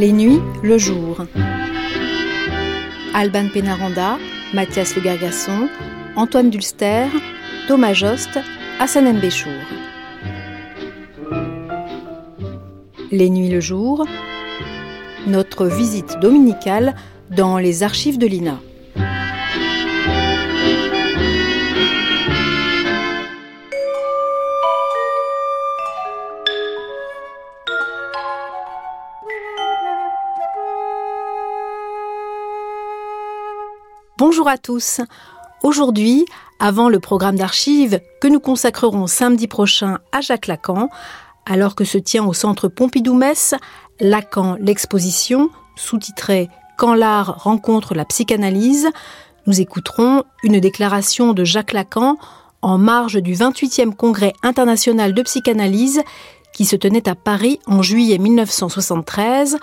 Les nuits, le jour. Alban Pénaranda, Mathias Le Gargasson, Antoine Dulster, Thomas Jost, Hassan Mbéchour. Les nuits, le jour. Notre visite dominicale dans les archives de l'INA. Bonjour à tous. Aujourd'hui, avant le programme d'archives que nous consacrerons samedi prochain à Jacques Lacan, alors que se tient au centre Pompidou-Metz Lacan l'exposition, sous-titrée Quand l'art rencontre la psychanalyse, nous écouterons une déclaration de Jacques Lacan en marge du 28e congrès international de psychanalyse qui se tenait à Paris en juillet 1973,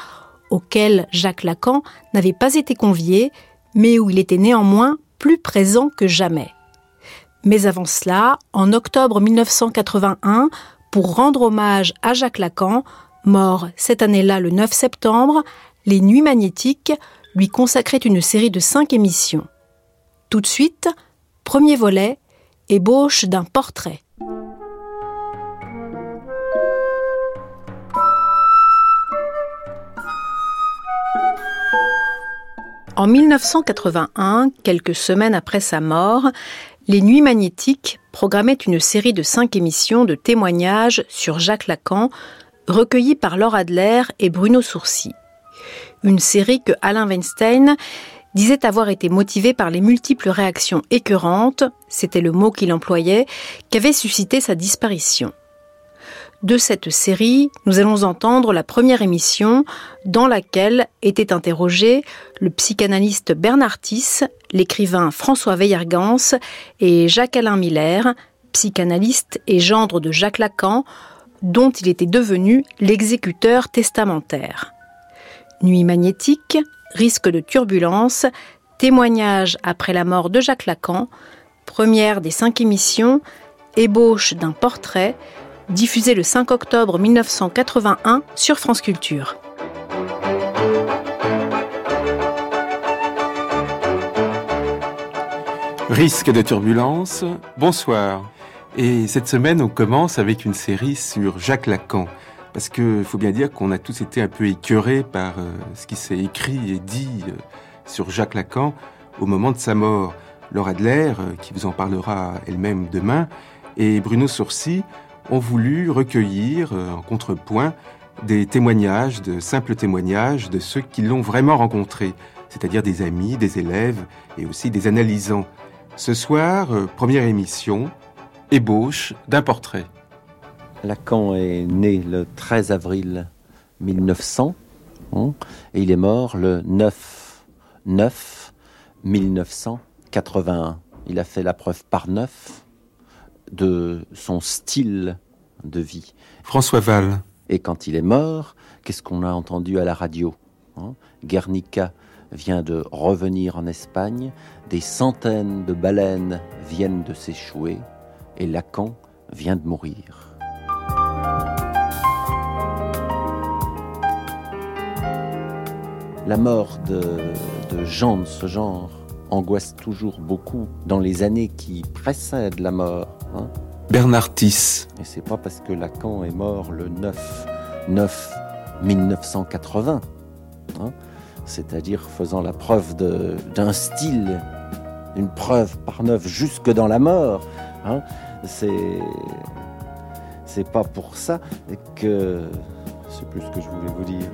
auquel Jacques Lacan n'avait pas été convié, mais où il était néanmoins plus présent que jamais. Mais avant cela, en octobre 1981, pour rendre hommage à Jacques Lacan, mort cette année-là le 9 septembre, les Nuits magnétiques lui consacraient une série de cinq émissions. Tout de suite, premier volet, ébauche d'un portrait. En 1981, quelques semaines après sa mort, les Nuits magnétiques programmaient une série de cinq émissions de témoignages sur Jacques Lacan, recueillis par Laure Adler et Bruno Sourcy. Une série que Alain Weinstein disait avoir été motivée par les multiples réactions écœurantes, c'était le mot qu'il employait, qu'avait suscité sa disparition de cette série, nous allons entendre la première émission dans laquelle était interrogé le psychanalyste Bernard Tiss, l'écrivain François Weiergans et Jacques-Alain Miller, psychanalyste et gendre de Jacques Lacan, dont il était devenu l'exécuteur testamentaire. Nuit magnétique, risque de turbulence, témoignage après la mort de Jacques Lacan, première des cinq émissions, ébauche d'un portrait, diffusé le 5 octobre 1981 sur France Culture. Risque de turbulence, bonsoir. Et cette semaine, on commence avec une série sur Jacques Lacan. Parce qu'il faut bien dire qu'on a tous été un peu écœurés par euh, ce qui s'est écrit et dit euh, sur Jacques Lacan au moment de sa mort. Laura Adler, euh, qui vous en parlera elle-même demain, et Bruno Sourcy ont voulu recueillir euh, en contrepoint des témoignages, de simples témoignages de ceux qui l'ont vraiment rencontré, c'est-à-dire des amis, des élèves et aussi des analysants. Ce soir, euh, première émission, ébauche d'un portrait. Lacan est né le 13 avril 1900 hein, et il est mort le 9 9 1981. Il a fait la preuve par neuf de son style de vie. François Val. Et quand il est mort, qu'est-ce qu'on a entendu à la radio hein? Guernica vient de revenir en Espagne, des centaines de baleines viennent de s'échouer, et Lacan vient de mourir. La mort de, de gens de ce genre angoisse toujours beaucoup dans les années qui précèdent la mort. Hein? Bernard Tiss. Et c'est pas parce que Lacan est mort le 9, 9 1980, hein, c'est-à-dire faisant la preuve d'un style, une preuve par neuf jusque dans la mort. Hein, c'est c'est pas pour ça que c'est plus ce que je voulais vous dire.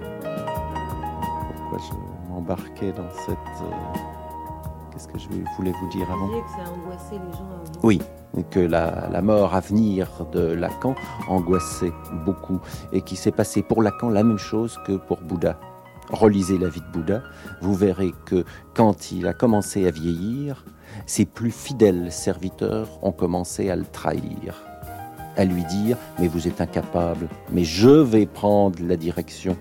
Pourquoi je m'embarquais dans cette euh, Qu'est-ce que je voulais vous dire avant que ça a angoissé les gens avant. Oui, que la, la, mort à venir de Lacan angoissait beaucoup et qu'il s'est passé pour Lacan la même chose que pour Bouddha. Relisez la vie de Bouddha, vous verrez que quand il a commencé à vieillir, ses plus fidèles serviteurs ont commencé à le trahir, à lui dire Mais vous êtes incapable, mais je vais prendre la direction.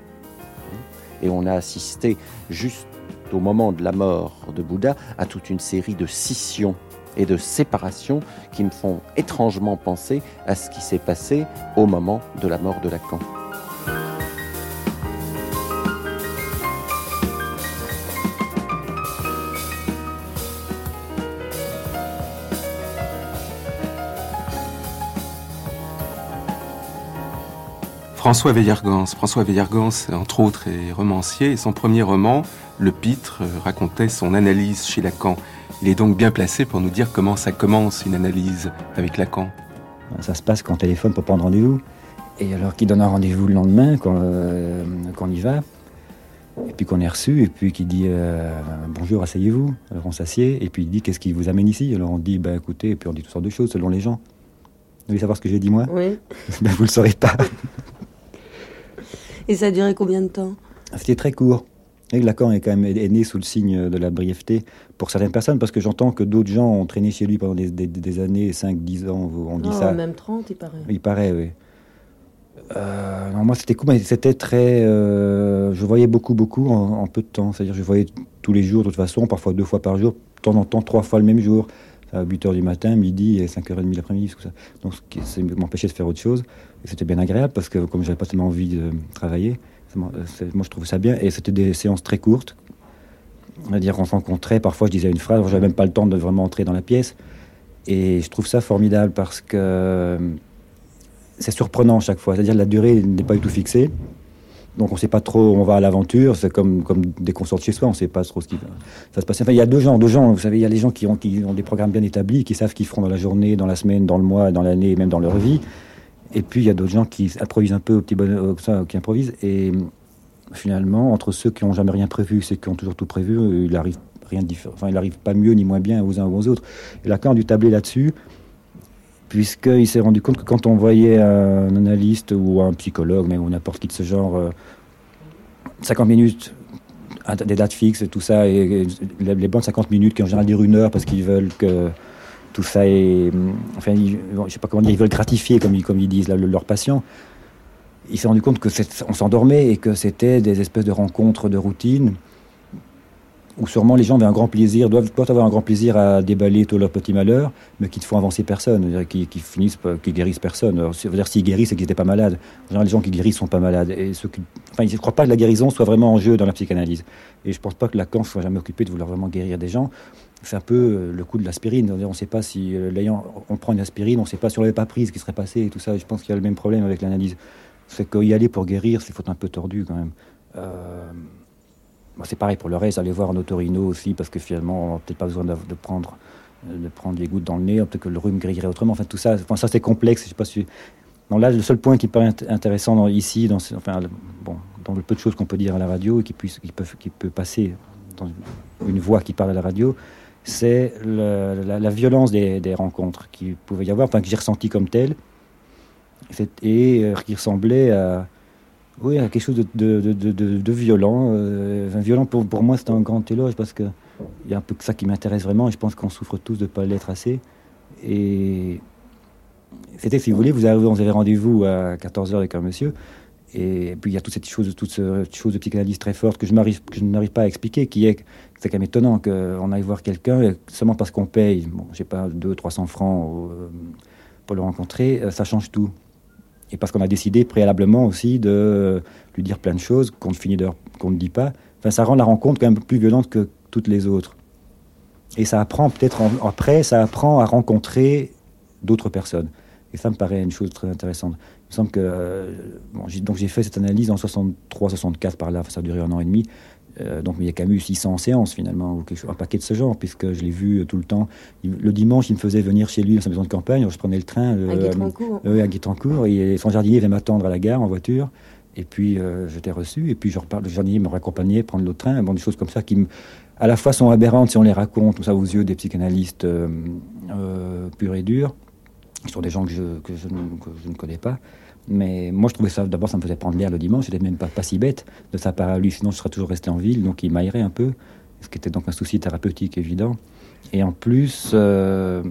Et on a assisté juste au moment de la mort de Bouddha, à toute une série de scissions et de séparations qui me font étrangement penser à ce qui s'est passé au moment de la mort de Lacan. François Veillargans. François entre autres, est romancier et son premier roman, le Pitre, racontait son analyse chez Lacan. Il est donc bien placé pour nous dire comment ça commence une analyse avec Lacan. Ça se passe quand on téléphone pour prendre rendez-vous. Et alors qu'il donne un rendez-vous le lendemain, quand, euh, on y va, et puis qu'on est reçu, et puis qu'il dit euh, bonjour, asseyez-vous. Alors on s'assied, et puis il dit qu'est-ce qui vous amène ici? Alors on dit bah écoutez, et puis on dit toutes sortes de choses selon les gens. Vous voulez savoir ce que j'ai dit moi? Oui. ben, vous le saurez pas. et ça a duré combien de temps? C'était très court. Et Lacan est quand même né sous le signe de la brièveté pour certaines personnes, parce que j'entends que d'autres gens ont traîné chez lui pendant des, années, 5, 10 ans, on dit ça. Même 30, il paraît. Il paraît, oui. Euh, non, moi, c'était cool, mais c'était très. Euh, je voyais beaucoup, beaucoup en, peu de temps. C'est-à-dire, je voyais tous les jours, de toute façon, parfois deux fois par jour, de temps en temps, trois fois le même jour. À 8h du matin, midi et 5h30 l'après-midi, tout ça. Donc, ça m'empêchait de faire autre chose. Et c'était bien agréable parce que, comme j'avais pas tellement envie de travailler, moi, je trouve ça bien. Et c'était des séances très courtes. On dire, on se rencontrait. Parfois, je disais une phrase. J'avais même pas le temps de vraiment entrer dans la pièce. Et je trouve ça formidable parce que c'est surprenant chaque fois. C'est-à-dire la durée n'est pas du tout fixée. Donc on ne sait pas trop, on va à l'aventure, c'est comme, comme dès qu'on sort de chez soi, on ne sait pas trop ce qui va se passer. Enfin, il y a deux genres, deux gens, vous savez, il y a les gens qui ont, qui ont des programmes bien établis, qui savent qu'ils feront dans la journée, dans la semaine, dans le mois, dans l'année, même dans leur vie. Et puis il y a d'autres gens qui improvisent un peu au petit bonheur, ça, qui improvisent. Et finalement, entre ceux qui n'ont jamais rien prévu et ceux qui ont toujours tout prévu, il arrive rien de différent. Enfin, il arrive pas mieux ni moins bien aux uns ou aux autres. Et Lacan a dû tabler là-dessus puisqu'il s'est rendu compte que quand on voyait un analyste ou un psychologue, mais ou n'importe qui de ce genre, 50 euh, minutes, des dates fixes, tout ça, et, les bonnes 50 minutes qui en général durent une heure parce qu'ils veulent que tout ça est. Enfin, je sais pas comment dire, ils veulent gratifier, comme, comme ils disent, leurs patients. Il s'est rendu compte que on s'endormait et que c'était des espèces de rencontres de routine où sûrement les gens avaient un grand plaisir, doivent, avoir un grand plaisir à déballer tous leurs petits malheurs, mais qui ne font avancer personne, qui, qui finissent, qui guérissent personne. Alors, dire s'ils guérissent, c'est qu'ils n'étaient pas malades. Les gens qui guérissent sont pas malades. Et ceux qui, enfin, ils ne croient pas que la guérison soit vraiment en jeu dans la psychanalyse. Et je ne pense pas que Lacan soit jamais occupé de vouloir vraiment guérir des gens. C'est un peu euh, le coup de l'aspirine. On ne sait pas si euh, l'ayant, on prend une aspirine, on ne sait pas si on l'avait pas prise, ce qui serait passé tout ça. Je pense qu'il y a le même problème avec l'analyse. C'est qu'y aller pour guérir, c'est faut un peu tordu quand même. Euh, c'est pareil pour le reste, allez voir un otorino aussi, parce que finalement, on n'a peut-être pas besoin de, prendre, de prendre des gouttes dans le nez, peut-être que le rhume grillerait autrement. Enfin, tout ça, enfin, ça c'est complexe. Je sais pas si... Là, le seul point qui paraît intéressant ici, dans, enfin, bon, dans le peu de choses qu'on peut dire à la radio et qui peut passer dans une voix qui parle à la radio, c'est la, violence des, rencontres qu'il pouvait y avoir, enfin, que j'ai ressenti comme telle, et euh, qui ressemblait à oui, quelque chose de, violent. Euh, violent pour, pour moi, c'est un grand éloge parce qu'il y a un peu que ça qui m'intéresse vraiment et je pense qu'on souffre tous de ne pas l'être assez. Et c'était, si vous voulez, vous avez, vous avez rendez-vous à 14h avec un monsieur. Et puis il y a toute cette chose, toute cette chose de psychanalyse très forte que je, n'arrive pas à expliquer, qui est c'est quand même étonnant qu'on aille voir quelqu'un seulement parce qu'on paye, bon, je sais pas, 200, 300 francs euh, pour le rencontrer, euh, ça change tout et parce qu'on a décidé préalablement aussi de lui dire plein de choses qu'on ne finit qu'on ne dit pas. Enfin, ça rend la rencontre quand même plus violente que toutes les autres. Et ça apprend peut-être après, ça apprend à rencontrer d'autres personnes. Et ça me paraît une chose très intéressante. Me semble que euh, donc j'ai fait cette analyse en 63-64 par là, ça a duré un an et demi. Euh, donc, il y a Camus 600 séances finalement, ou quelque chose, un paquet de ce genre, puisque je l'ai vu euh, tout le temps. le dimanche, il me faisait venir chez lui dans sa maison de campagne. je prenais le train euh, à Guitrancourt. et son jardinier venait m'attendre à la gare en voiture. Et puis, j'étais reçu. Et puis, je repars, le jardinier me raccompagnait, prendre l'autre train. Bon, des choses comme ça qui, à la fois, sont aberrantes si on les raconte, tout ça aux yeux des psychanalystes purs et durs, qui sont des gens que je, que je, que je ne connais pas. Mais moi, je trouvais ça, d'abord, ça me faisait prendre l'air le dimanche. C'était même pas, pas si bête de sa part à lui, sinon je serais toujours resté en ville. Donc il m'aérait un peu, ce qui était donc un souci thérapeutique évident. Et en plus, euh,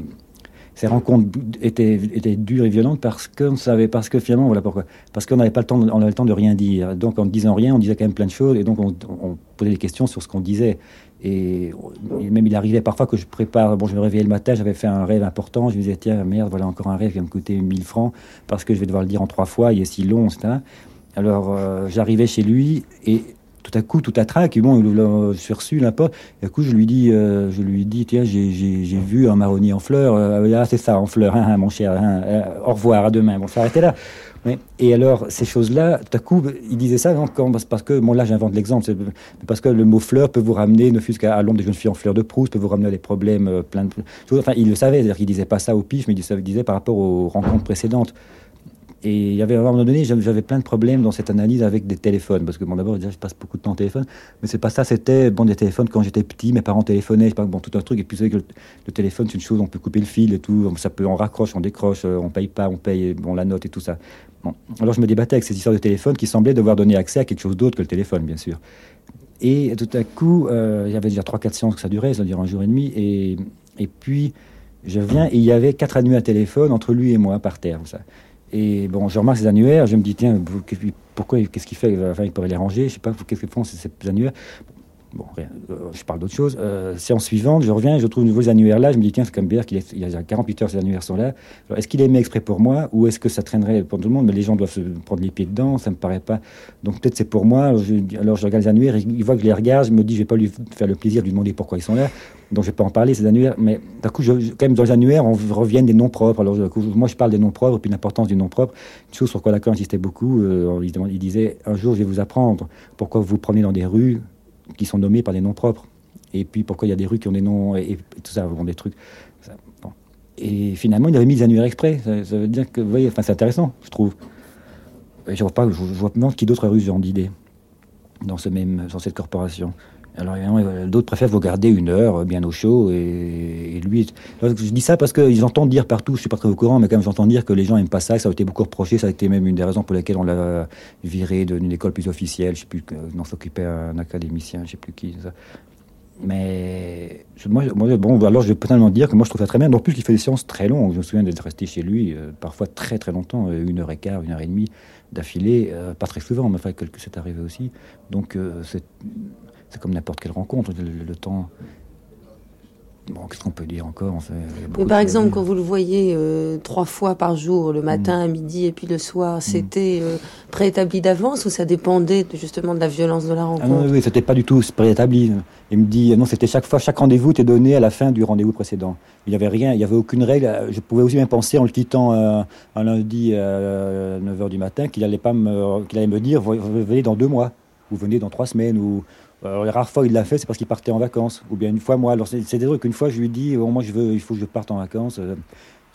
ces rencontres étaient, dures et violentes parce qu'on savait, parce que finalement, voilà pourquoi. Parce qu'on n'avait pas le temps, on avait le temps de rien dire. Donc en disant rien, on disait quand même plein de choses et donc on, on posait des questions sur ce qu'on disait. Et, même il arrivait parfois que je prépare, bon je me réveillais le matin, j'avais fait un rêve important, je me disais tiens merde voilà encore un rêve qui va me coûter 1000 francs parce que je vais devoir le dire en trois fois, il est si long, etc. Alors euh, j'arrivais chez lui et tout à coup, tout à trac, et bon, je suis reçu n'importe. Et du coup, je lui dis, euh, je lui dis, tiens, j'ai vu un marronnier en fleurs. Euh, ah, c'est ça, en fleurs, hein, hein, mon cher. Hein, euh, au revoir, à demain. Bon, ça arrêter là. et alors, ces choses-là, tout à coup, il disait ça quand, parce que, bon, là, j'invente l'exemple, parce que le mot fleur peut vous ramener, ne fût-ce qu'à l'ombre des jeunes filles en fleurs de Proust, peut vous ramener à des problèmes, plein de choses. Enfin, il le savait, c'est-à-dire qu'il disait pas ça au pif, mais il disait par rapport aux rencontres précédentes. Et il y avait à un moment donné, j'avais plein de problèmes dans cette analyse avec des téléphones, parce que bon, d'abord, je passe beaucoup de temps au téléphone, mais c'est pas ça. C'était bon des téléphones quand j'étais petit, mes parents téléphonaient, pas bon tout un truc. Et puis vous savez que le, téléphone c'est une chose, on peut couper le fil et tout, ça peut, on raccroche, on décroche, euh, on paye pas, on paye, bon la note et tout ça. Bon. Alors je me débattais avec ces histoires de téléphone qui semblaient devoir donner accès à quelque chose d'autre que le téléphone, bien sûr. Et tout à coup, euh, il y avait déjà 3-4 séances que ça durait, c'est-à-dire un jour et demi, et, puis je viens et il y avait quatre annuaires téléphone entre lui et moi par terre. Ça. Et bon, je remarque ces annuaires, je me dis, tiens, pourquoi, qu'est-ce qu'il fait? Enfin, il pourrait les ranger, je sais pas, qu'est-ce qu'ils font ces, ces annuaires? Bon, rien, euh, je parle d'autre chose. Euh, séance suivante, je reviens, je trouve de nouveaux annuaires là. Je me dis, tiens, c'est comme bien qu'il il y a 48 heures, ces annuaires sont là. Est-ce qu'il est mis exprès pour moi ou est-ce que ça traînerait pour tout le monde? Mais les gens doivent se prendre les pieds dedans, ça me paraît pas. Donc peut-être c'est pour moi. Alors je, regarde les annuaires, il voit que je les regarde, je me dis, je vais pas lui faire le plaisir de lui demander pourquoi ils sont là. Donc je vais pas en parler, ces annuaires. Mais d'un coup, je, quand même, dans les annuaires, on revient des noms propres. Alors moi, je parle des noms propres puis l'importance du nom propre. Une chose sur quoi Lacan insistait beaucoup, euh, il disait, un jour, je vais vous apprendre pourquoi vous vous promenez dans des rues qui sont nommés par des noms propres. Et puis pourquoi il y a des rues qui ont des noms et, tout ça, des trucs. Et finalement, il avait mis des annuaires exprès. Ça, veut dire que, vous voyez, enfin, c'est intéressant, je trouve. je vois pas, je, vois pas qui d'autres rues ont d'idées dans ce même, dans cette corporation. Alors d'autres préfèrent vous garder une heure euh, bien au chaud et, lui. je dis ça parce qu'ils entendent dire partout, je suis pas très au courant, mais quand même j'entends dire que les gens aiment pas ça, que ça a été beaucoup reproché, ça a été même une des raisons pour lesquelles on l'a viré d'une école plus officielle, je sais plus, non s'occupait un académicien, je sais plus qui. Ça. Mais moi, bon, alors je vais totalement dire que moi je trouve ça très bien. En plus, il fait des séances très longues. Je me souviens d'être resté chez lui euh, parfois très très longtemps, euh, une heure et quart, une heure et demie d'affilée, pas très souvent, mais enfin, que c'est arrivé aussi. Donc c'est comme n'importe quelle rencontre, le, temps. Bon, qu'est-ce qu'on peut dire encore Mais par exemple, quand vous le voyez euh, trois fois par jour, le matin, à mm. midi et puis le soir, mm. c'était euh, préétabli d'avance ou ça dépendait justement de la violence de la ah rencontre? ah Oui, c'était pas du tout préétabli. Il me dit non, c'était chaque fois, chaque rendez-vous était donné à la fin du rendez-vous précédent. Il n'y avait rien, il n'y avait aucune règle. Je pouvais aussi bien penser en le quittant euh, un lundi à 9h du matin qu'il allait pas me, qu'il allait me dire vous venez dans deux mois ou venez dans trois semaines ou alors, les rares fois où il l'a fait, c'est parce qu'il partait en vacances. Ou bien une fois, moi, c'est des trucs qu'une fois, je lui dis, oh, moi, je veux, il faut que je parte en vacances. Euh,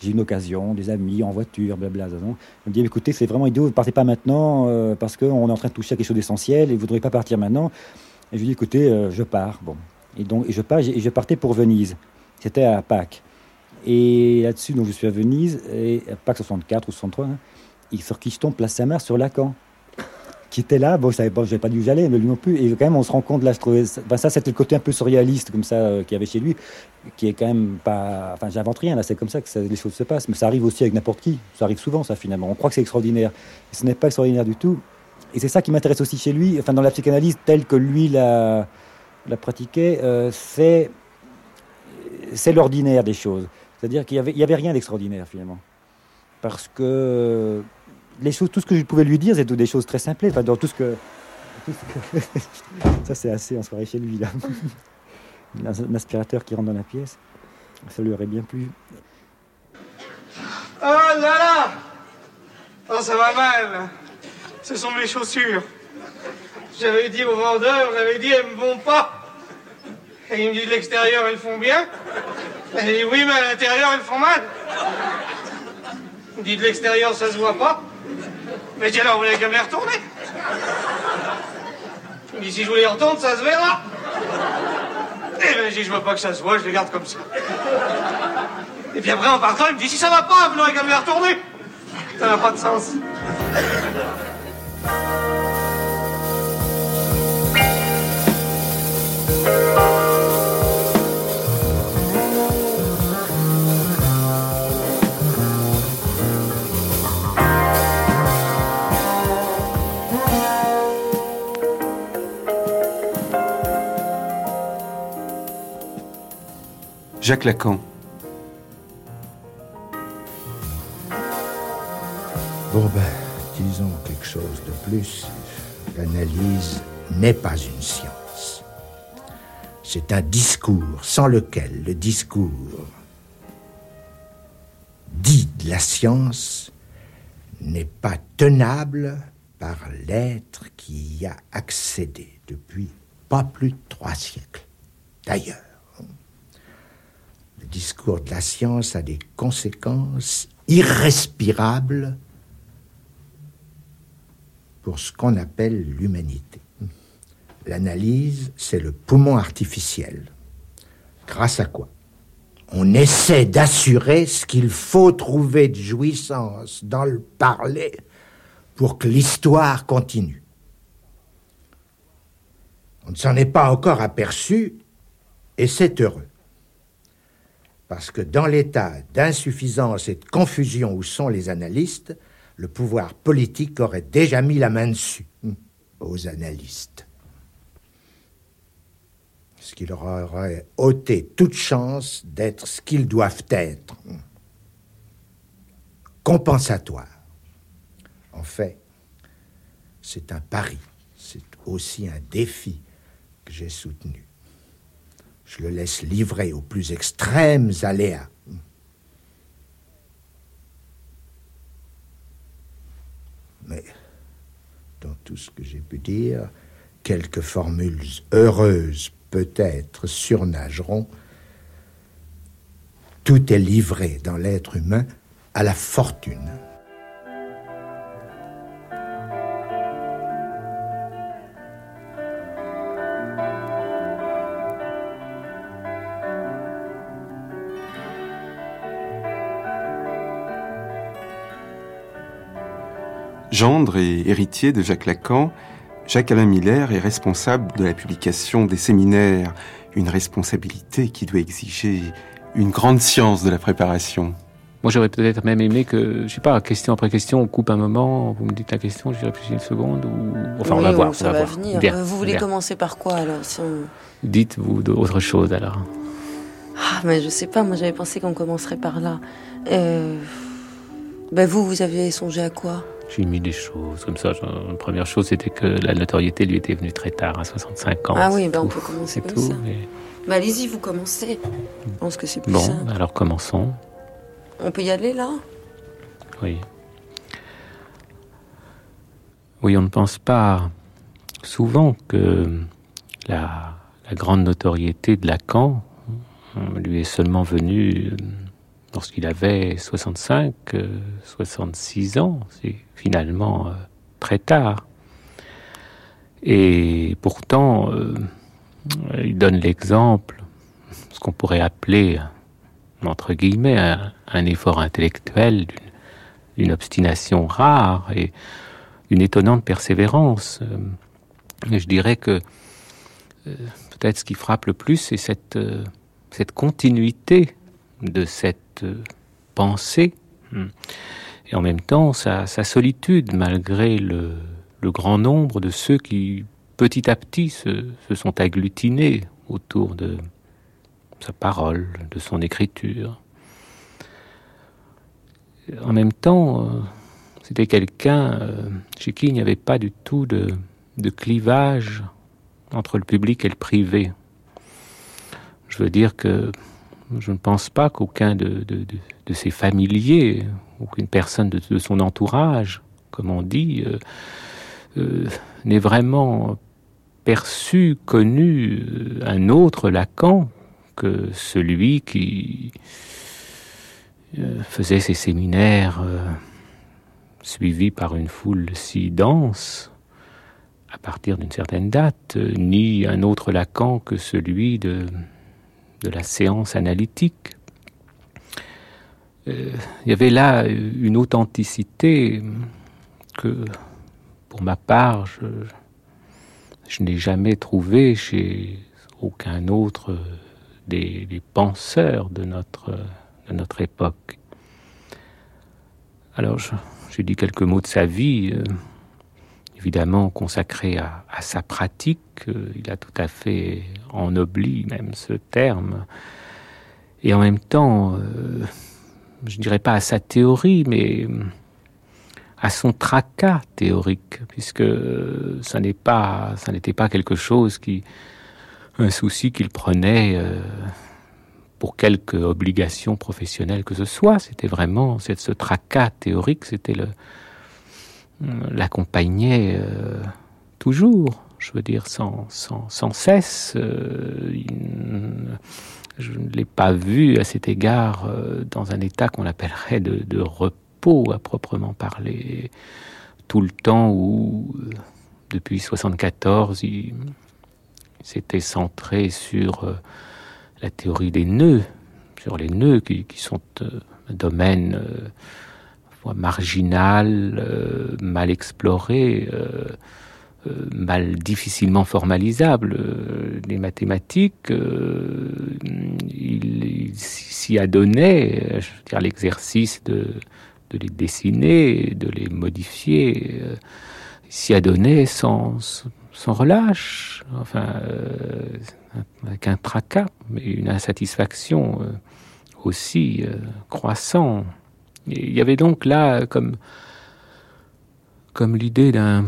j'ai une occasion, des amis, en voiture, blablabla. Il me dit, écoutez, c'est vraiment idiot, ne partez pas maintenant euh, parce qu'on est en train de toucher à quelque chose d'essentiel et vous ne devriez pas partir maintenant. Et je lui dis, écoutez, euh, je pars. Bon. Et donc, je pars, et je partais pour Venise. C'était à Pâques. Et là-dessus, donc, je suis à Venise, et à Pâques 64 ou 63, hein, qui tombe place Saint-Marc sur Lacan qui était là. Bon, je savais pas, j'ai pas dû y aller, mais lui non plus. Et quand même, on se rend compte là, je trouvais, ben ça, c'était le côté un peu surréaliste comme ça euh, qu'il y avait chez lui, qui est quand même pas. Enfin, j'invente rien là, c'est comme ça que les choses se passent. Mais ça arrive aussi avec n'importe qui. Ça arrive souvent, ça finalement. On croit que c'est extraordinaire, ce n'est pas extraordinaire du tout. Et c'est ça qui m'intéresse aussi chez lui. Enfin, dans la psychanalyse telle que lui la, la euh, c'est c'est l'ordinaire des choses. C'est-à-dire qu'il y avait, avait rien d'extraordinaire finalement, parce que les choses, tout ce que je pouvais lui dire, c'est des choses très simples. Enfin, dans tout ce que. ça, c'est assez en soirée chez lui, là. Un aspirateur qui rentre dans la pièce. Ça lui aurait bien plu. Oh là là Oh, ça va mal. Ce sont mes chaussures. J'avais dit au vendeur, j'avais dit, elles me vont pas. Et il me dit, de l'extérieur, elles font bien. Et dit, oui, mais à l'intérieur, elles font mal. Il me dit, de l'extérieur, ça se voit pas. Mais dis alors, vous voulez qu'à me les retourner? Dit, si je vous les retourne, ça se verra. Eh ben, je dis, je veux pas que ça se voit, je les garde comme ça. Et puis après, en partant, il me dit, si ça va pas, vous n'aurez qu'à me les retourner. Ça n'a pas de sens. Jacques Lacan. Bon ben, disons quelque chose de plus. L'analyse n'est pas une science. C'est un discours sans lequel le discours dit de la science n'est pas tenable par l'être qui y a accédé depuis pas plus de trois siècles. D'ailleurs, le discours de la science a des conséquences irrespirables pour ce qu'on appelle l'humanité. L'analyse, c'est le poumon artificiel. Grâce à quoi? On essaie d'assurer ce qu'il faut trouver de jouissance dans le parler pour que l'histoire continue. On ne s'en est pas encore aperçu, et c'est heureux. Parce que dans l'état d'insuffisance et de confusion où sont les analystes, le pouvoir politique aurait déjà mis la main dessus hmm, aux analystes. Ce qui leur aurait ôté toute chance d'être ce qu'ils doivent être. Hmm. Compensatoire. En fait, c'est un pari, c'est aussi un défi que j'ai soutenu. Je le laisse livrer aux plus extrêmes aléas. Mais dans tout ce que j'ai pu dire, quelques formules heureuses peut-être surnageront. Tout est livré dans l'être humain à la fortune. Gendre et héritier de Jacques Lacan, Jacques-Alain Miller est responsable de la publication des séminaires, une responsabilité qui doit exiger une grande science de la préparation. Moi, j'aurais peut-être même aimé que, je sais pas, question après question, on coupe un moment, vous me dites la question, je réfléchis une seconde, ou... Enfin, on va voir. Ça va, venir. vous voulez commencer par quoi, alors Dites-vous d'autre chose, alors. Ah, mais je sais pas, moi j'avais pensé qu'on commencerait par là. Euh... Ben vous, vous aviez songé à quoi? J'ai mis des choses comme ça. La première chose, c'était que la notoriété lui était venue très tard, à 65 ans. Ah oui, ben on peut commencer comme tout, ça. Ben allez-y, vous commencez. Je pense que c'est plus bon, simple. alors commençons. On peut y aller là? Oui. Oui, on ne pense pas souvent que la, la grande notoriété de Lacan euh, lui est seulement venue lorsqu'il avait 65, 66 euh, ans. C'est finalement euh, très tard. Et pourtant, euh, il donne l'exemple, ce qu'on pourrait appeler, entre guillemets, un, effort intellectuel, d'une obstination rare et une étonnante persévérance. je dirais que peut-être ce qui frappe le plus, c'est cette, cette continuité de cette pensée, hmm. Et en même temps sa, solitude, malgré le, grand nombre de ceux qui, petit à petit, se, sont agglutinés autour de sa parole, de son écriture. En même temps, euh, c'était quelqu'un euh, chez qui il n'y avait pas du tout de, de clivage entre le public et le privé. Je veux dire que je ne pense pas qu'aucun de, ses familiers, aucune personne de, son entourage, comme on dit, euh, euh, n'ait vraiment perçu, connu euh, un autre Lacan que celui qui faisait ses séminaires suivis par une foule si dense à partir d'une certaine date, ni un autre Lacan que celui de de la séance analytique. Euh, il y avait là une authenticité que, pour ma part, je, n'ai jamais trouvée chez aucun autre des, penseurs de notre, de notre époque. Alors, j'ai dit quelques mots de sa vie. Euh, évidemment consacré à, sa pratique. Euh, il a tout à fait ennobli même ce terme. Et en même temps, euh, je ne dirais pas à sa théorie, mais à son tracas théorique, puisque ça n'était pas quelque chose qui, un souci qu'il prenait euh, pour quelque obligation professionnelle que ce soit. C'était vraiment cette, ce tracas théorique, c'était le l'accompagnait euh, toujours, je veux dire sans, sans, sans cesse. Euh, je ne l'ai pas vu à cet égard dans un état qu'on appellerait de, repos à proprement parler, tout le temps où, depuis 74, il, s'était centré sur euh, la théorie des nœuds, sur les nœuds qui, sont euh, un domaine euh, marginal, mal exploré, mal difficilement formalisable. les mathématiques, il, s'y adonnait, je veux dire, l'exercice de les dessiner, de les modifier, euh, s'y adonner sans, sans relâche, enfin, euh, avec un tracas, mais une insatisfaction euh, aussi croissant. Il y avait donc là comme, comme l'idée d'un,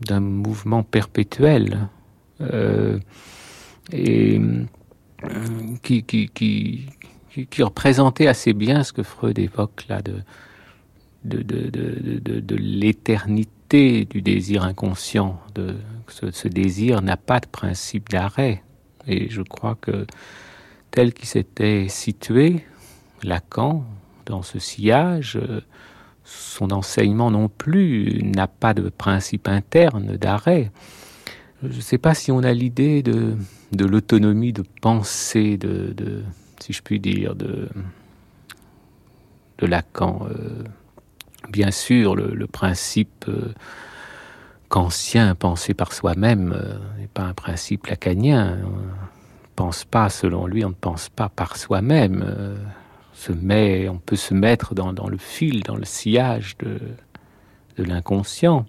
d'un mouvement perpétuel et qui, qui, qui, qui, représentait assez bien ce que Freud évoque là de, de, de, de, l'éternité du désir inconscient. De, ce, ce désir n'a pas de principe d'arrêt. Et je crois que tel qu'il s'était situé, Lacan, dans ce sillage, son enseignement non plus n'a pas de principe interne d'arrêt. Je ne sais pas si on a l'idée de, de l'autonomie de pensée, de, de, si je puis dire, de, de Lacan. Euh, bien sûr, le, principe euh, kantien pensé par soi-même euh, n'est pas un principe lacanien. On ne pense pas, selon lui, on ne pense pas par soi-même. Se met, on peut se mettre dans, dans, le fil, dans le sillage de, de l'inconscient.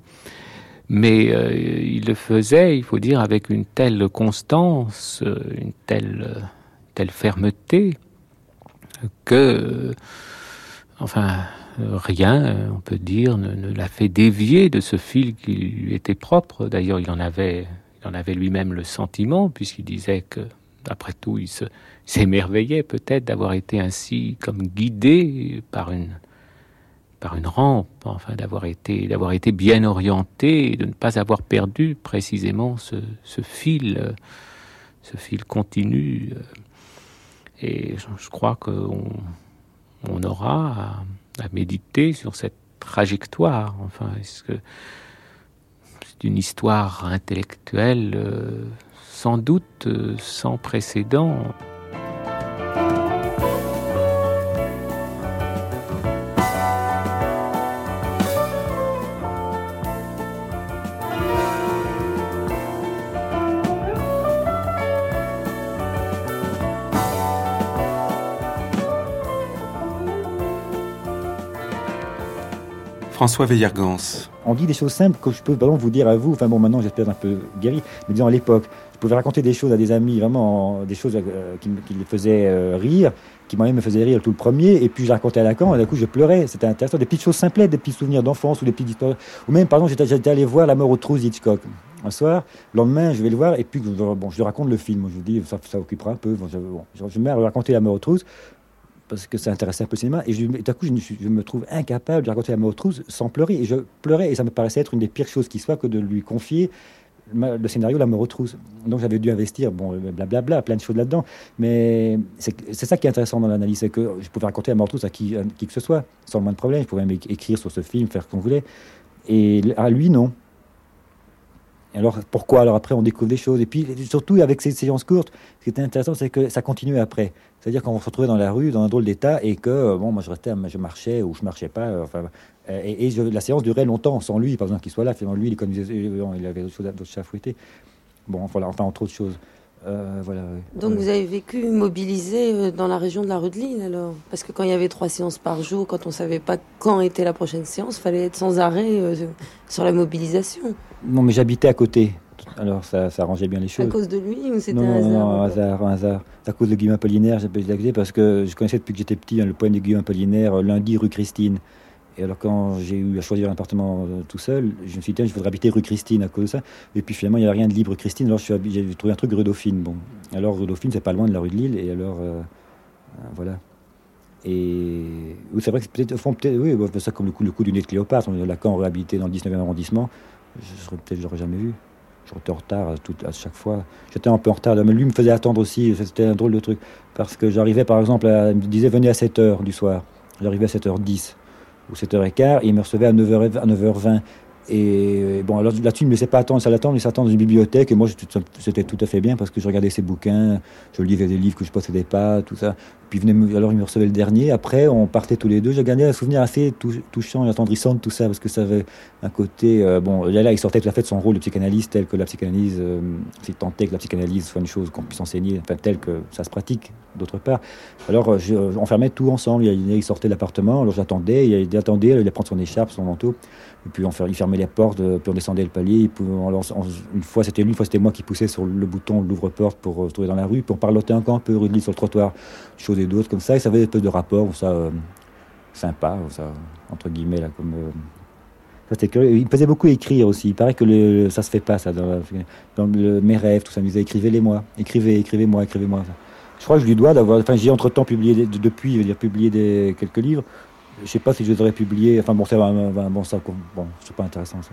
Mais il le faisait, il faut dire, avec une telle constance, une telle telle fermeté que, enfin, rien, on peut dire, ne, l'a fait dévier de ce fil qui lui était propre. D'ailleurs, il en avait, il en avait lui-même le sentiment, puisqu'il disait que, après tout, il s'émerveillait peut-être d'avoir été ainsi comme guidé par une, par une rampe, enfin d'avoir été, été bien orienté, et de ne pas avoir perdu précisément ce, fil, ce fil continu. Et je, crois qu'on on aura à, méditer sur cette trajectoire. Enfin, c'est une histoire intellectuelle euh, sans doute euh, sans précédent François Veillergans. On dit des choses simples que je peux vraiment vous dire à vous. Enfin bon, maintenant j'espère un peu guéri, mais disons à l'époque, pouvais raconter des choses à des amis, vraiment des choses euh, qui, les faisaient euh, rire, qui moi-même me faisaient rire tout le premier, et puis je racontais à Lacan, et d'un coup je pleurais. C'était intéressant, des petites choses simples, des petits souvenirs d'enfance ou des petites histoires. Ou même, pardon, j'étais allé voir La mort aux trousses Hitchcock. Un soir, le lendemain, je vais le voir, et puis bon, je lui raconte le film. Je vous dis, ça, ça occupera un peu. Bon, je, je, je, me mets à raconter La mort aux trousses parce que ça intéressait un peu le cinéma. Et à coup, je, me trouve incapable de raconter la mort sans pleurer. Et je pleurais, et ça me paraissait être une des pires choses qui soit que de lui confier le scénario La mort Donc j'avais dû investir, bon, blablabla, plein de choses là-dedans. Mais c'est ça qui est intéressant dans l'analyse, c'est que je pouvais raconter la mort à qui, qui que ce soit, sans le moins de problème. Je pouvais même écrire sur ce film, faire ce qu'on voulait. Et à lui, non. Alors pourquoi? Alors après, on découvre des choses. Et puis surtout avec ces séances courtes, ce qui était intéressant, c'est que ça continuait après. C'est-à-dire qu'on se retrouvait dans la rue, dans un drôle d'état, et que euh, bon, moi je restais, je marchais ou je marchais pas. Euh, euh, et, la séance durait longtemps sans lui, pas besoin qu'il soit là. Finalement, lui, il, il avait d'autres choses, d'autres à fouetter. Bon, voilà, enfin entre autres choses. voilà, Donc vous avez vécu mobilisé dans la région de la rue de Lille alors? Parce que quand il y avait trois séances par jour, quand on savait pas quand était la prochaine séance, fallait être sans arrêt sur la mobilisation. Non, mais j'habitais à côté. Alors ça, ça arrangeait bien les choses. À cause de lui ou c'était un hasard Non, un hasard, un hasard. À cause de Guillaume Apollinaire, j'ai pu parce que je connaissais depuis que j'étais petit hein, le poème de Guillaume Apollinaire, Lundi rue Christine. Et alors quand j'ai eu à choisir un appartement euh, tout seul, je me suis dit, je voudrais habiter rue Christine à cause de ça. Et puis finalement, il n'y a rien de libre Christine, alors j'ai trouvé un truc rue Dauphine. Bon, alors rue Dauphine, c'est pas loin de la rue de Lille, et alors euh, euh, voilà. Et c'est vrai que peut-être, peut oui, ça comme le coup, le coup du nez de Cléopâtre, Lacan réhabilité dans le 19e arrondissement, je peut-être, j'aurais jamais vu. J'étais en retard à, à chaque fois. J'étais un peu en retard, mais lui me faisait attendre aussi, c'était un drôle de truc. Parce que j'arrivais par exemple, à, il me disait venez à 7h du soir. J'arrivais à 7h10 ou 7h15, et il me recevait à 9h, à 9h20. Et bon, alors là-dessus, il ne me laissait pas attendre, ça l'attend, il s'attend dans une bibliothèque. Et moi, c'était tout à fait bien parce que je regardais ses bouquins, je lisais des livres que je ne possédais pas, tout ça. Puis venait, alors il me recevait le dernier. Après, on partait tous les deux. J'ai gardé un souvenir assez touchant et attendrissant de tout ça parce que ça avait un côté. Euh, bon, là, là, il sortait tout à fait de son rôle de psychanalyste, tel que la psychanalyse, euh, c'est tenté que la psychanalyse soit une chose qu'on puisse enseigner, enfin, tel que ça se pratique d'autre part. Alors, euh, on fermait tout ensemble. Il, il sortait de l'appartement, alors j'attendais, il attendait, il allait prendre son écharpe, son manteau. Et puis on, il fermait les portes, euh, puis on descendait le palier. une fois c'était une fois c'était moi qui poussais sur le bouton l'ouvre-porte pour euh, se trouver dans la rue. Puis on parlotait encore un peu rudely sur le trottoir, choses et d'autres comme ça. Et ça avait des espèces de rapport, ça, euh, sympa, ça, entre guillemets, là, comme. Il faisait beaucoup écrire aussi. Il paraît que le, ça se fait pas, ça, dans, mes rêves, tout ça. Il disait écrivez-les moi, écrivez, écrivez-moi, écrivez-moi. Je crois que je lui dois d'avoir. Enfin, j'ai entre-temps publié, depuis, il dire, publié des, quelques livres. Je sais pas si je les aurais publiés. Enfin bon, c'est bon, ça, bon, c'est pas intéressant ça.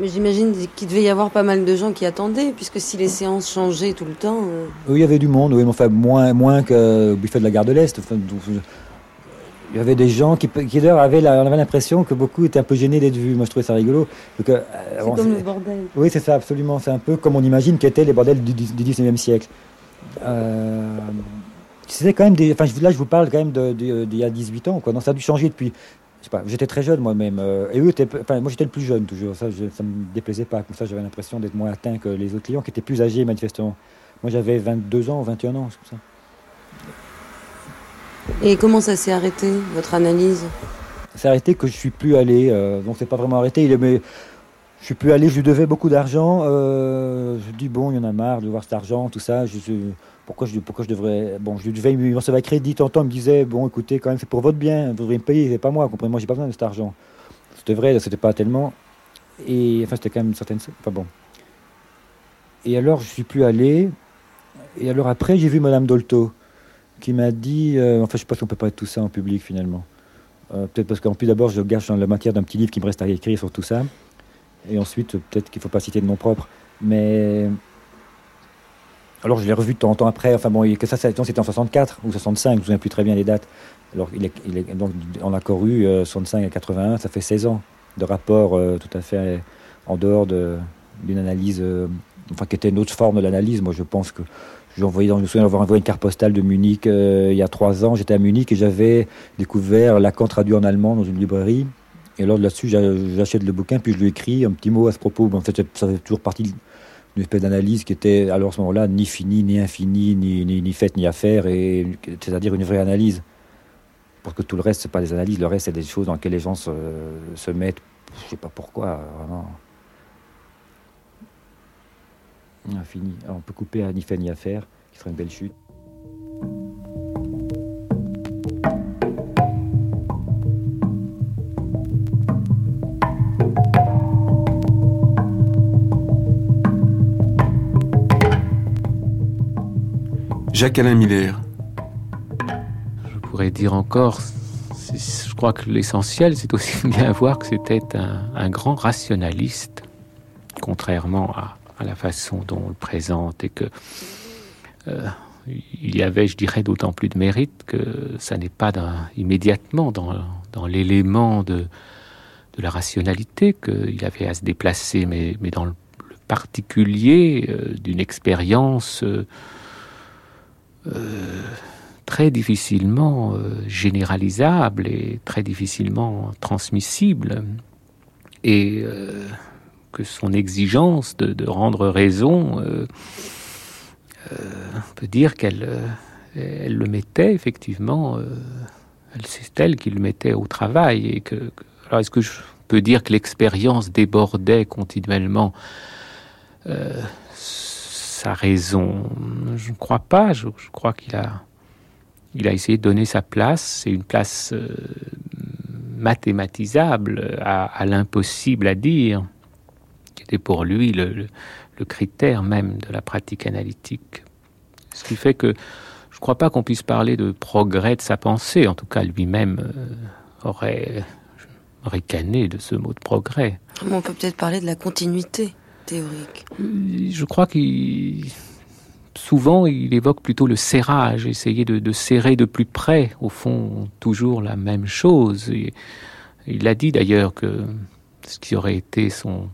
Mais j'imagine qu'il devait y avoir pas mal de gens qui attendaient, puisque si les séances changeaient tout le temps. Euh. Oui, il y avait du monde, oui, mais enfin moins, moins qu'au buffet de la gare de l'Est. Enfin, il y avait des gens qui, qui avaient, on avait l'impression que beaucoup étaient un peu gênés d'être vus. Moi, je trouvais ça rigolo. Euh, c'est comme le bordel. Oui, c'est ça, absolument. C'est un peu comme on imagine qu'étaient les bordels du, du 19e siècle. Euh, c'était quand même des. Enfin, là, je vous parle quand même d'il y a 18 ans, quoi. Non, ça a dû changer depuis. Je sais pas, j'étais très jeune moi-même. Euh, et eux étaient. Enfin, moi, j'étais le plus jeune toujours. Ça, ça me déplaisait pas. Comme ça, j'avais l'impression d'être moins atteint que les autres clients qui étaient plus âgés, manifestement. Moi, j'avais 22 ans, 21 ans, comme ça. Et comment ça s'est arrêté, votre analyse? C'est arrêté que je suis plus allé. Euh, donc, c'est pas vraiment arrêté. Il est, mais je suis plus allé, je lui devais beaucoup d'argent. Euh, je dis, bon, il y en a marre de voir cet argent, tout ça. Je, pourquoi je, devrais. Bon, je devais me recevoir crédit. Tantôt, il me disait Bon, écoutez, quand même, c'est pour votre bien, vous devriez me payer, c'est pas moi, comprenez Moi, j'ai pas besoin de cet argent. C'était vrai, c'était pas tellement. Et enfin, c'était quand même une certaine. Enfin bon. Et alors, je suis plus allé. Et alors, après, j'ai vu Madame Dolto, qui m'a dit euh, Enfin, je sais pas si on peut pas être tout ça en public finalement. Euh, peut-être parce qu'en plus, d'abord, je gâche dans la matière d'un petit livre qui me reste à écrire sur tout ça. Et ensuite, peut-être qu'il ne faut pas citer de nom propre. Mais alors je l'ai revu de temps après, enfin bon, que ça c'était en 64 ou 65, je ne me souviens plus très bien les dates. Alors il est, donc on a couru 65 à 81, ça fait 16 ans de rapport euh, tout à fait en dehors d'une analyse, euh, enfin qui était une autre forme de l'analyse. Moi je pense que j'ai envoyé, je me souviens d'avoir envoyé une carte postale de Munich euh, il y a trois ans. J'étais à Munich et j'avais découvert Lacan traduit en allemand dans une librairie. Et alors là-dessus, j'achète le bouquin, puis je lui écris un petit mot à ce propos. En fait, ça fait toujours partie une espèce d'analyse qui était alors à ce moment-là ni finie, ni infinie, ni, ni, ni faite, ni à faire, c'est-à-dire une vraie analyse. Parce que tout le reste, c'est pas des analyses, le reste, c'est des choses dans lesquelles les gens se, se mettent, je sais pas pourquoi, vraiment. Infini. on peut couper à ni fait, ni à faire, qui serait une belle chute. Jacques-Alain Miller. Je pourrais dire encore, je crois que l'essentiel, c'est aussi bien voir que c'était un, grand rationaliste, contrairement à, la façon dont on le présente, et que euh, il y avait, je dirais, d'autant plus de mérite que ça n'est pas immédiatement dans, l'élément de, la rationalité qu'il avait à se déplacer, mais, dans le, particulier euh, d'une expérience. Euh, très difficilement euh, généralisable et très difficilement transmissible, et euh, que son exigence de, rendre raison, on peut dire qu'elle elle le mettait effectivement, c'est elle qui le mettait au travail, que, alors est-ce que je peux dire que l'expérience débordait continuellement sa raison. Je ne crois pas. Je, crois qu'il a, il a essayé de donner sa place. C'est une place euh, mathématisable à, l'impossible à dire, qui était pour lui le, critère même de la pratique analytique. Ce qui fait que je ne crois pas qu'on puisse parler de progrès de sa pensée, en tout cas lui-même euh, aurait ricané de ce mot de progrès. On peut peut-être parler de la continuité Je crois qu'il souvent, il évoque plutôt le serrage, essayer de, serrer de plus près, au fond, toujours la même chose. il a dit d'ailleurs que ce qui aurait été son,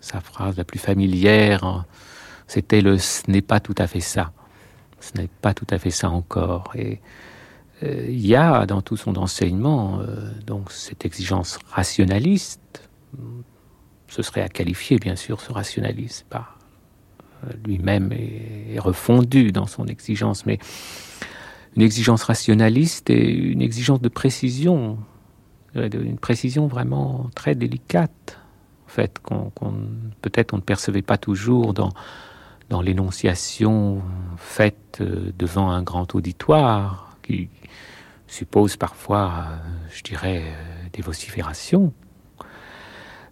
sa phrase la plus familière, c'était le ce n'est pas tout à fait ça. Ce n'est pas tout à fait ça encore. Et euh, il y a dans tout son enseignement euh, donc cette exigence rationaliste. Ce serait à qualifier, bien sûr, ce rationalisme par lui-même est, refondu dans son exigence, mais une exigence rationaliste et une exigence de précision, une précision vraiment très délicate, en fait, qu'on, peut-être on ne percevait pas toujours dans, l'énonciation faite euh, devant un grand auditoire, qui suppose parfois, euh, je dirais, euh, des vociférations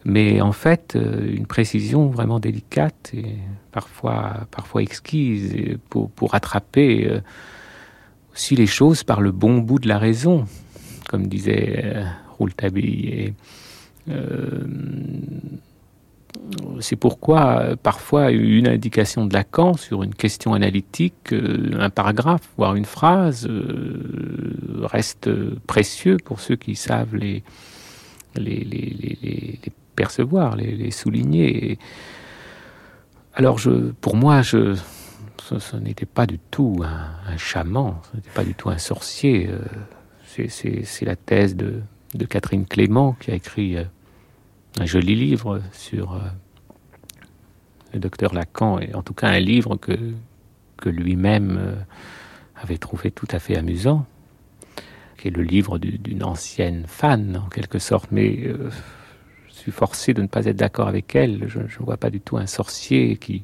mais en fait euh, une précision vraiment délicate et parfois, parfois exquise pour, pour attraper euh, aussi les choses par le bon bout de la raison, comme disait euh, Rouletabille. c'est pourquoi parfois une indication de Lacan sur une question analytique, un paragraphe, voire une phrase, reste précieux pour ceux qui savent les, percevoir, les, souligner. alors, pour moi, ce, n'était pas du tout un, chaman, ce n'était pas du tout un sorcier. Euh, c'est la thèse de, Catherine Clément qui a écrit euh, un joli livre sur euh, le docteur Lacan, et en tout cas un livre que, que lui-même avait trouvé tout à fait amusant, qui est le livre d'une ancienne fan en quelque sorte, mais suis forcé de ne pas être d'accord avec elle. Je ne vois pas du tout un sorcier qui,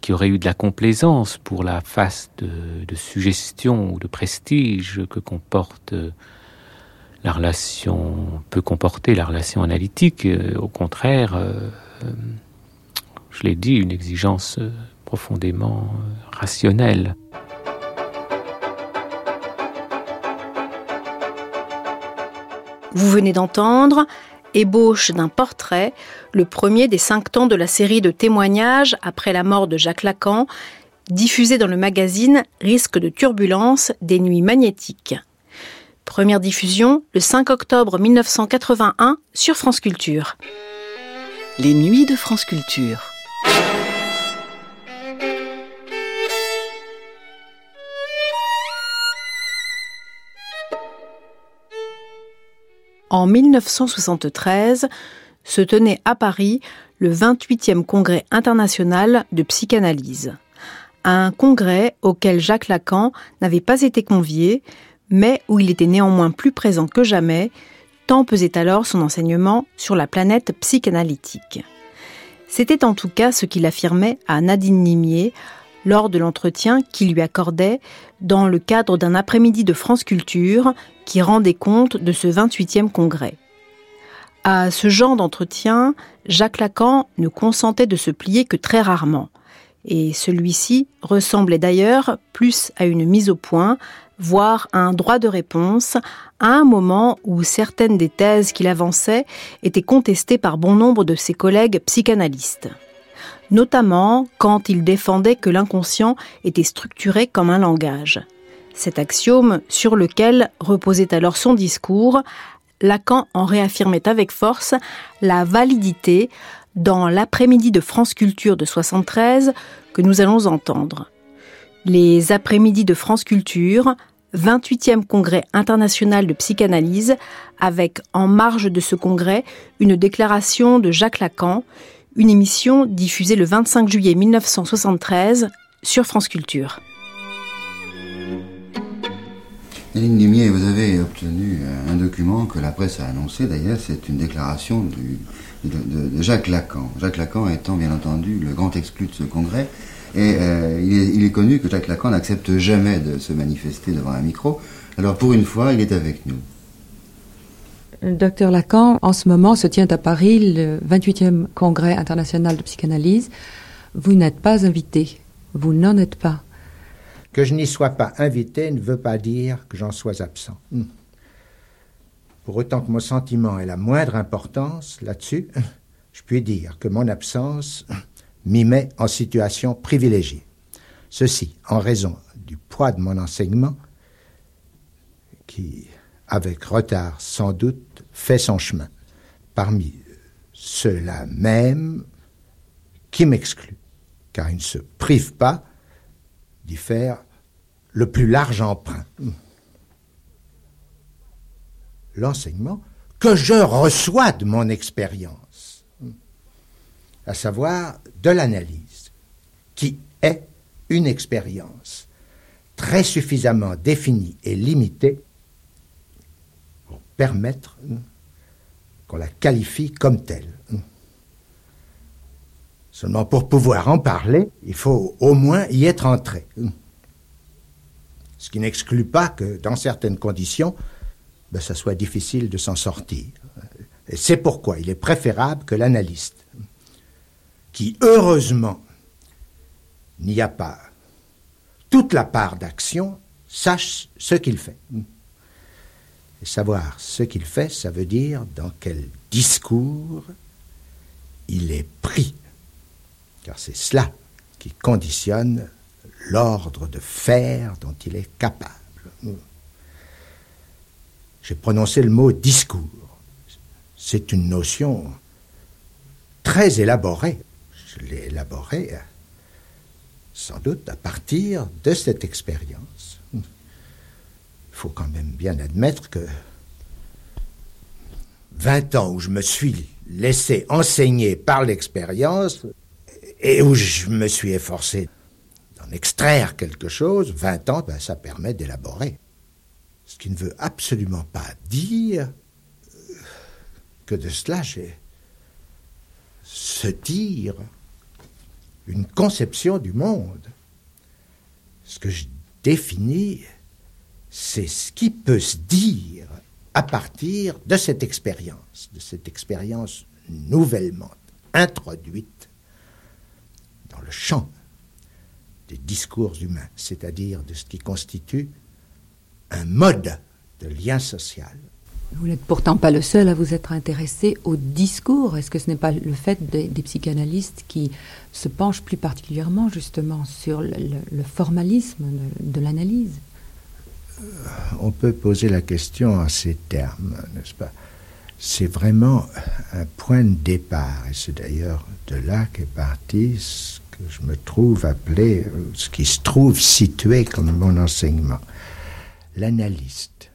qui aurait eu de la complaisance pour la face de, suggestion ou de prestige que comporte la relation, peut comporter la relation analytique. Au contraire, euh, je l'ai dit, une exigence profondément rationnelle. Vous venez d'entendre ébauche d'un portrait, le premier des cinq temps de la série de témoignages après la mort de Jacques Lacan, diffusé dans le magazine Risque de turbulence des nuits magnétiques. Première diffusion le 5 octobre 1981 sur France Culture. Les nuits de France Culture. En 1973 se tenait à Paris le 28e congrès international de psychanalyse. Un congrès auquel Jacques Lacan n'avait pas été convié, mais où il était néanmoins plus présent que jamais, tant pesait alors son enseignement sur la planète psychanalytique. C'était en tout cas ce qu'il affirmait à Nadine Nimier lors de l'entretien qu'il lui accordait dans le cadre d'un après-midi de France Culture qui rendait compte de ce 28e congrès. À ce genre d'entretien, Jacques Lacan ne consentait de se plier que très rarement, et celui-ci ressemblait d'ailleurs plus à une mise au point, voire à un droit de réponse, à un moment où certaines des thèses qu'il avançait étaient contestées par bon nombre de ses collègues psychanalystes notamment quand il défendait que l'inconscient était structuré comme un langage. Cet axiome sur lequel reposait alors son discours, Lacan en réaffirmait avec force la validité dans l'après-midi de France Culture de 73 que nous allons entendre. Les après-midi de France Culture, 28e congrès international de psychanalyse, avec en marge de ce congrès une déclaration de Jacques Lacan, une émission diffusée le 25 juillet 1973 sur France Culture. Aline Lumière, vous avez obtenu un document que la presse a annoncé, d'ailleurs, c'est une déclaration de, Jacques Lacan. Jacques Lacan étant bien entendu le grand exclu de ce congrès, et euh, il, est, il, est, connu que Jacques Lacan n'accepte jamais de se manifester devant un micro, alors pour une fois, il est avec nous. Docteur Lacan, en ce moment se tient à Paris le 28e congrès international de psychanalyse. Vous n'êtes pas invité. Vous n'en êtes pas. Que je n'y sois pas invité ne veut pas dire que j'en sois absent. Hmm. Pour autant que mon sentiment ait la moindre importance là-dessus, je puis dire que mon absence m'y met en situation privilégiée. Ceci en raison du poids de mon enseignement qui, avec retard sans doute, fait son chemin parmi ceux-là même qui m'excluent, car il ne se prive pas d'y faire le plus large emprunt. L'enseignement que je reçois de mon expérience, à savoir de l'analyse, qui est une expérience très suffisamment définie et limitée permettre qu'on la qualifie comme telle. Seulement pour pouvoir en parler, il faut au moins y être entré. Ce qui n'exclut pas que dans certaines conditions, ben, ça soit difficile de s'en sortir. Et c'est pourquoi il est préférable que l'analyste, qui heureusement n'y a pas toute la part d'action, sache ce qu'il fait. Et savoir ce qu'il fait, ça veut dire dans quel discours il est pris. Car c'est cela qui conditionne l'ordre de faire dont il est capable. J'ai prononcé le mot discours. C'est une notion très élaborée. Je l'ai élaborée sans doute à partir de cette expérience. Faut quand même bien admettre que 20 ans où je me suis laissé enseigner par l'expérience et où je me suis efforcé d'en extraire quelque chose, 20 ans, ben, ça permet d'élaborer. Ce qui ne veut absolument pas dire que de cela j'ai se tire une conception du monde. Ce que je définis, c'est ce qui peut se dire à partir de cette expérience, de cette expérience nouvellement introduite dans le champ des discours humains, c'est-à-dire de ce qui constitue un mode de lien social vous n'êtes pourtant pas le seul à vous être intéressé au discours. Est-ce que ce n'est pas le fait des, psychanalystes qui se penchent plus particulièrement justement sur le, formalisme de, l'analyse? On peut poser la question en ces termes, n'est-ce pas? C'est vraiment un point de départ, et c'est d'ailleurs de là qu'est parti ce que je me trouve appelé, ce qui se trouve situé comme mon enseignement. L'analyste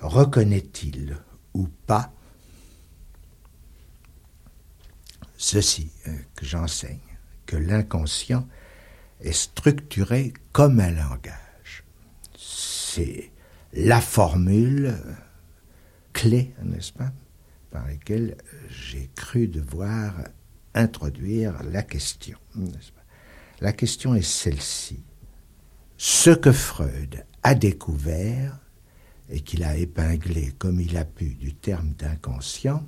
reconnaît-il ou pas ceci euh, que j'enseigne, que l'inconscient est structuré comme un langage? C'est la formule clé, n'est-ce pas, par laquelle j'ai cru devoir introduire la question. La question est celle-ci. Ce que Freud a découvert et qu'il a épinglé comme il a pu du terme d'inconscient,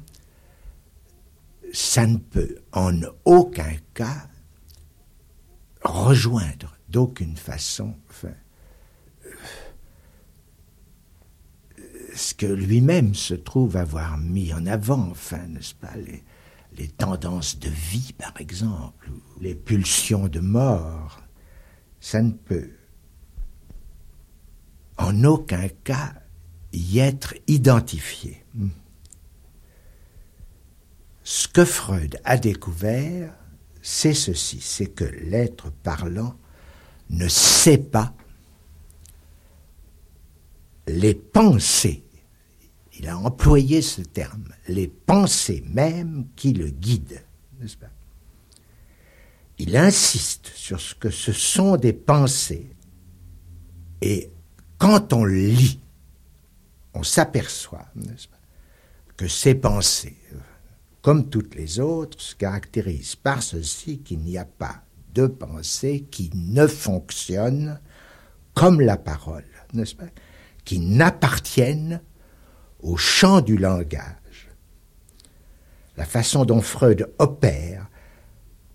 ça ne peut en aucun cas rejoindre d'aucune façon ce que lui-même se trouve avoir mis en avant, enfin, n'est-ce pas, les, tendances de vie, par exemple, ou les pulsions de mort, ça ne peut en aucun cas y être identifié. Ce que Freud a découvert, c'est ceci, c'est que l'être parlant ne sait pas les pensées, il a employé ce terme, les pensées même qui le guident, n'est-ce pas? Il insiste sur ce que ce sont des pensées. Et quand on lit on s'aperçoit que ces pensées, comme toutes les autres, se caractérisent par ceci qu'il n'y a pas de pensée qui ne fonctionne comme la parole, n'est-ce pas? Qui n'appartiennent au champ du langage. La façon dont Freud opère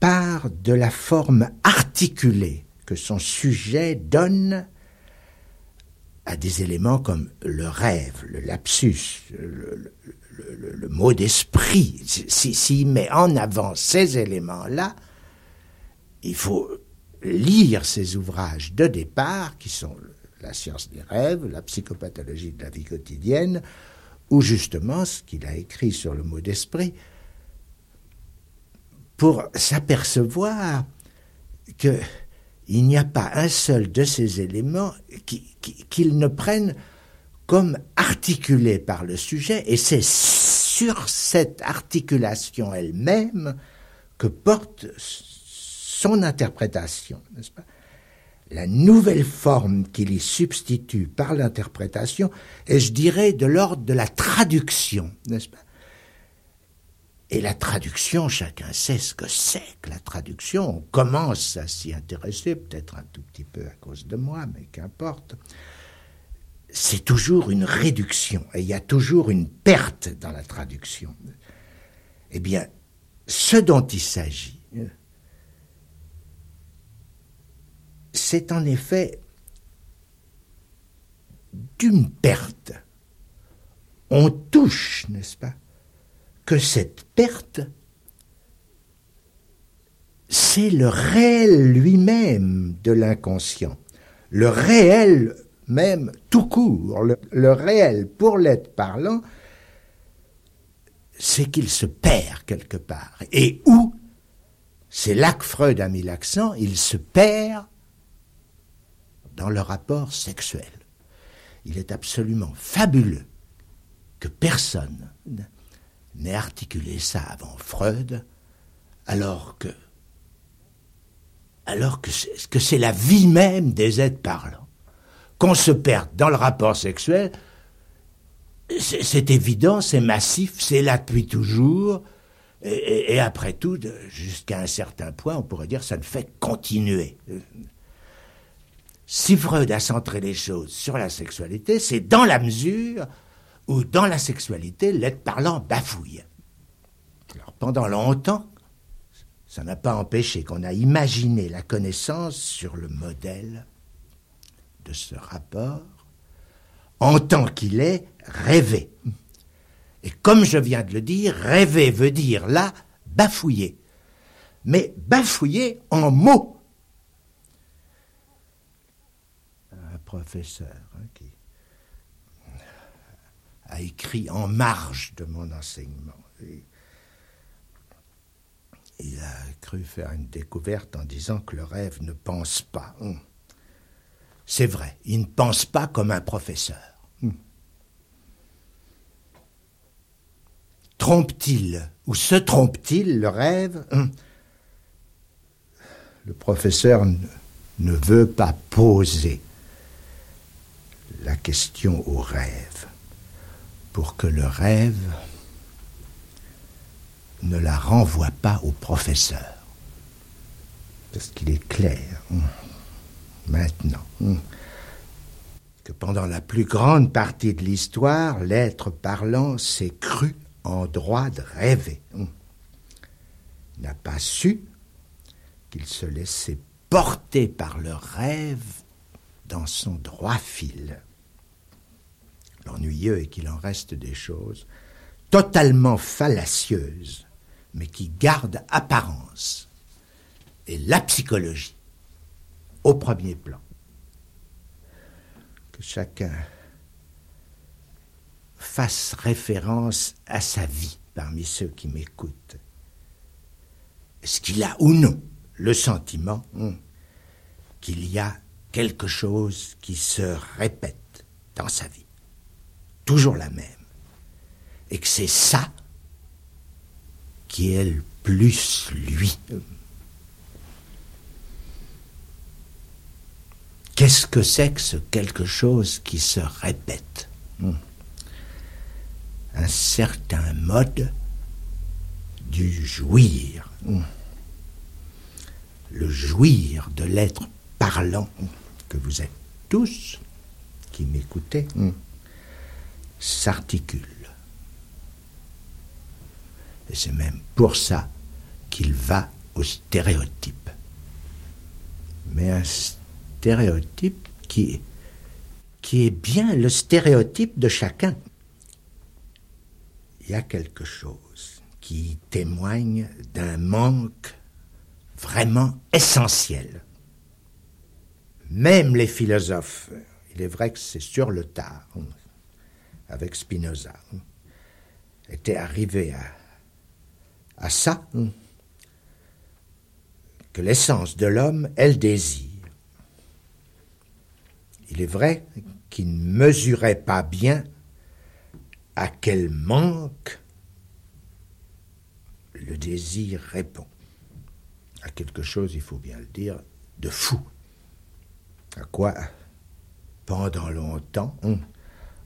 part de la forme articulée que son sujet donne à des éléments comme le rêve, le lapsus, le, mot d'esprit. S'il met en avant ces éléments-là, il faut lire ces ouvrages de départ, qui sont la science des rêves, la psychopathologie de la vie quotidienne, ou justement ce qu'il a écrit sur le mot d'esprit, pour s'apercevoir que il n'y a pas un seul de ces éléments qu'ils ne prennent comme articulés par le sujet, et c'est sur cette articulation elle-même que porte son interprétation, n'est-ce pas? La nouvelle forme qu'il y substitue par l'interprétation est, je dirais, de l'ordre de la traduction, n'est-ce pas? Et la traduction, chacun sait ce que c'est que la traduction. On commence à s'y intéresser, peut-être un tout petit peu à cause de moi, mais qu'importe. C'est toujours une réduction, et il y a toujours une perte dans la traduction. Eh bien, ce dont il s'agit, c'est en effet d'une perte. On touche, n'est-ce pas que cette perte, c'est le réel lui-même de l'inconscient, le réel même tout court, le, réel pour l'être parlant, c'est qu'il se perd quelque part. Et où? C'est là que Freud a mis l'accent, il se perd dans le rapport sexuel. Il est absolument fabuleux que personne n'ait articulé ça avant Freud, alors que alors que c'est, la vie même des êtres parlants. Qu'on se perde dans le rapport sexuel, c'est, évident, c'est massif, c'est là depuis toujours, et, et après tout, jusqu'à un certain point, on pourrait dire ça ne fait continuer. Si Freud a centré les choses sur la sexualité, c'est dans la mesure où dans la sexualité, l'être parlant bafouille. Alors pendant longtemps, ça n'a pas empêché qu'on a imaginé la connaissance sur le modèle de ce rapport, en tant qu'il est rêvé. Et comme je viens de le dire, rêver veut dire là bafouiller. Mais bafouiller en mots. Professeur hein, qui a écrit en marge de mon enseignement. il a cru faire une découverte en disant que le rêve ne pense pas. Hum. C'est vrai, il ne pense pas comme un professeur. Hum. Trompe-t-il ou se trompe-t-il le rêve? Hum. Le professeur ne veut pas poser la question au rêve pour que le rêve ne la renvoie pas au professeur. Parce qu'il est clair, hum, maintenant, hum, que pendant la plus grande partie de l'histoire, l'être parlant s'est cru en droit de rêver. Hum. N'a pas su qu'il se laissait porter par le rêve dans son droit fil. L'ennuyeux est qu'il en reste des choses totalement fallacieuses, mais qui gardent apparence. Et la psychologie, au premier plan. Que chacun fasse référence à sa vie parmi ceux qui m'écoutent. Est-ce qu'il a ou non le sentiment hmm, qu'il y a quelque chose qui se répète dans sa vie? Toujours la même. Et que c'est ça qui est le plus lui. Qu'est-ce que c'est que ce quelque chose qui se répète? Hmm. Un certain mode du jouir. Hmm. Le jouir de l'être parlant que vous êtes tous qui m'écoutez. S'articule. Et c'est même pour ça qu'il va au stéréotype. Mais un stéréotype qui, qui est bien le stéréotype de chacun. Il y a quelque chose qui témoigne d'un manque vraiment essentiel. Même les philosophes, il est vrai que c'est sur le tard, avec Spinoza, étaient arrivés à, à ça, que l'essence de l'homme est le désir. Il est vrai qu'il ne mesurait pas bien à quel manque le désir répond. À quelque chose, il faut bien le dire, de fou. À quoi, pendant longtemps, on,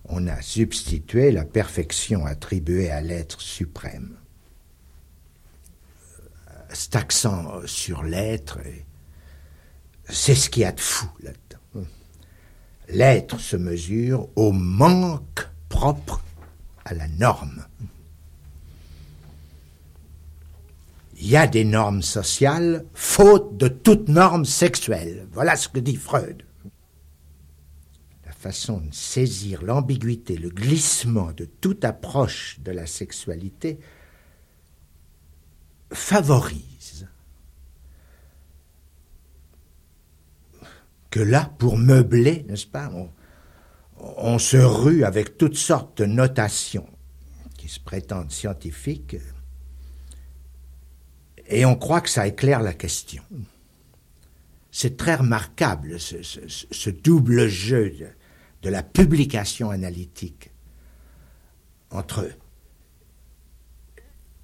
on a substitué la perfection attribuée à l'être suprême. Cet accent sur l'être, c'est ce qu'il y a de fou là-dedans. L'être se mesure au manque propre à la norme. Il y a des normes sociales, faute de toute norme sexuelle. Voilà ce que dit Freud. Façon de saisir l'ambiguïté, le glissement de toute approche de la sexualité favorise que là, pour meubler, n'est-ce pas, on, on se rue avec toutes sortes de notations qui se prétendent scientifiques et on croit que ça éclaire la question. C'est très remarquable ce, double jeu de, la publication analytique entre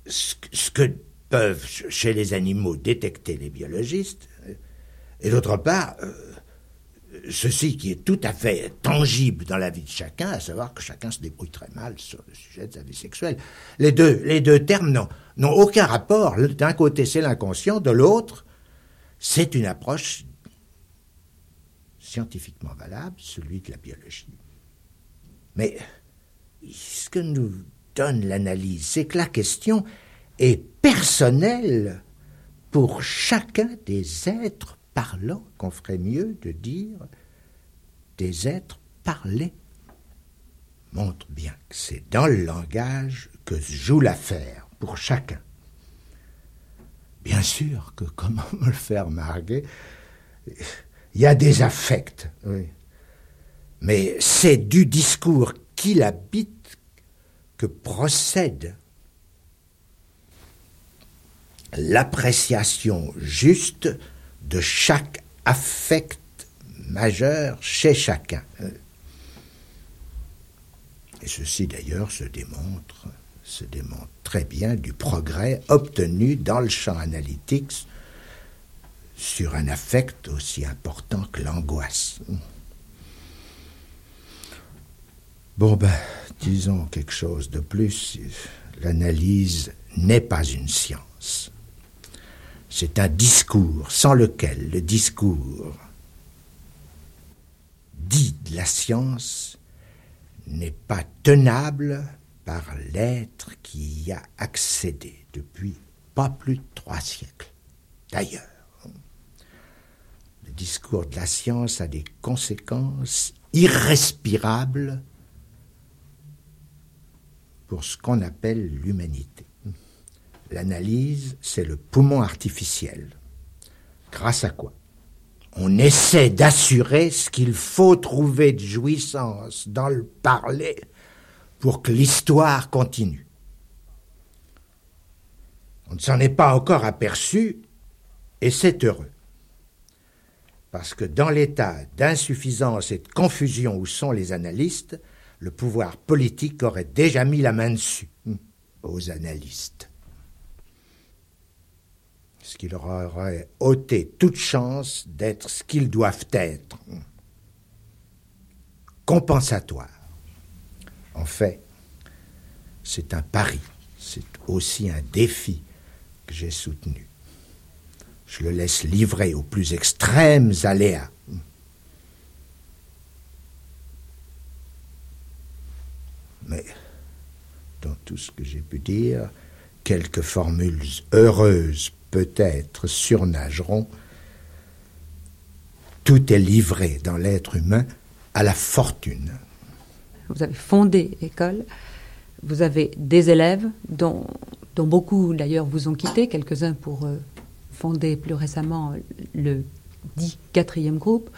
ce, ce, que peuvent chez les animaux détecter les biologistes et d'autre part euh, ceci qui est tout à fait tangible dans la vie de chacun, à savoir que chacun se débrouille très mal sur le sujet de sa vie sexuelle. Les deux, les deux termes n'ont aucun rapport. D'un côté, c'est l'inconscient, de l'autre, c'est une approche scientifiquement valable, celui de la biologie. Mais ce que nous donne l'analyse, c'est que la question est personnelle pour chacun des êtres parlant qu'on ferait mieux de dire des êtres parlés montre bien que c'est dans le langage que se joue l'affaire pour chacun. Bien sûr que, comment me le faire marguer, il y a des affects, oui. mais c'est du discours qui l'habite que procède l'appréciation juste de chaque affect majeur chez chacun. Et ceci d'ailleurs se démontre, se démontre très bien du progrès obtenu dans le champ analytique sur un affect aussi important que l'angoisse. Bon ben, disons quelque chose de plus. L'analyse n'est pas une science. C'est un discours sans lequel le discours dit de la science n'est pas tenable par l'être qui y a accédé depuis pas plus de trois siècles. D'ailleurs, le discours de la science a des conséquences irrespirables pour ce qu'on appelle l'humanité. L'analyse, c'est le poumon artificiel. Grâce à quoi? On essaie d'assurer ce qu'il faut trouver de jouissance dans le parler pour que l'histoire continue. On ne s'en est pas encore aperçu et c'est heureux. Parce que dans l'état d'insuffisance et de confusion où sont les analystes, le pouvoir politique aurait déjà mis la main dessus aux analystes ce qui leur aurait ôté toute chance d'être ce qu'ils doivent être, compensatoire. En fait, c'est un pari, c'est aussi un défi que j'ai soutenu. Je le laisse livrer aux plus extrêmes aléas. Mais dans tout ce que j'ai pu dire, quelques formules heureuses peut-être surnageront. Tout est livré dans l'être humain à la fortune. Vous avez fondé école, vous avez des élèves dont, beaucoup d'ailleurs vous ont quitté, quelques-uns pour euh, fonder plus récemment le dit quatrième groupe.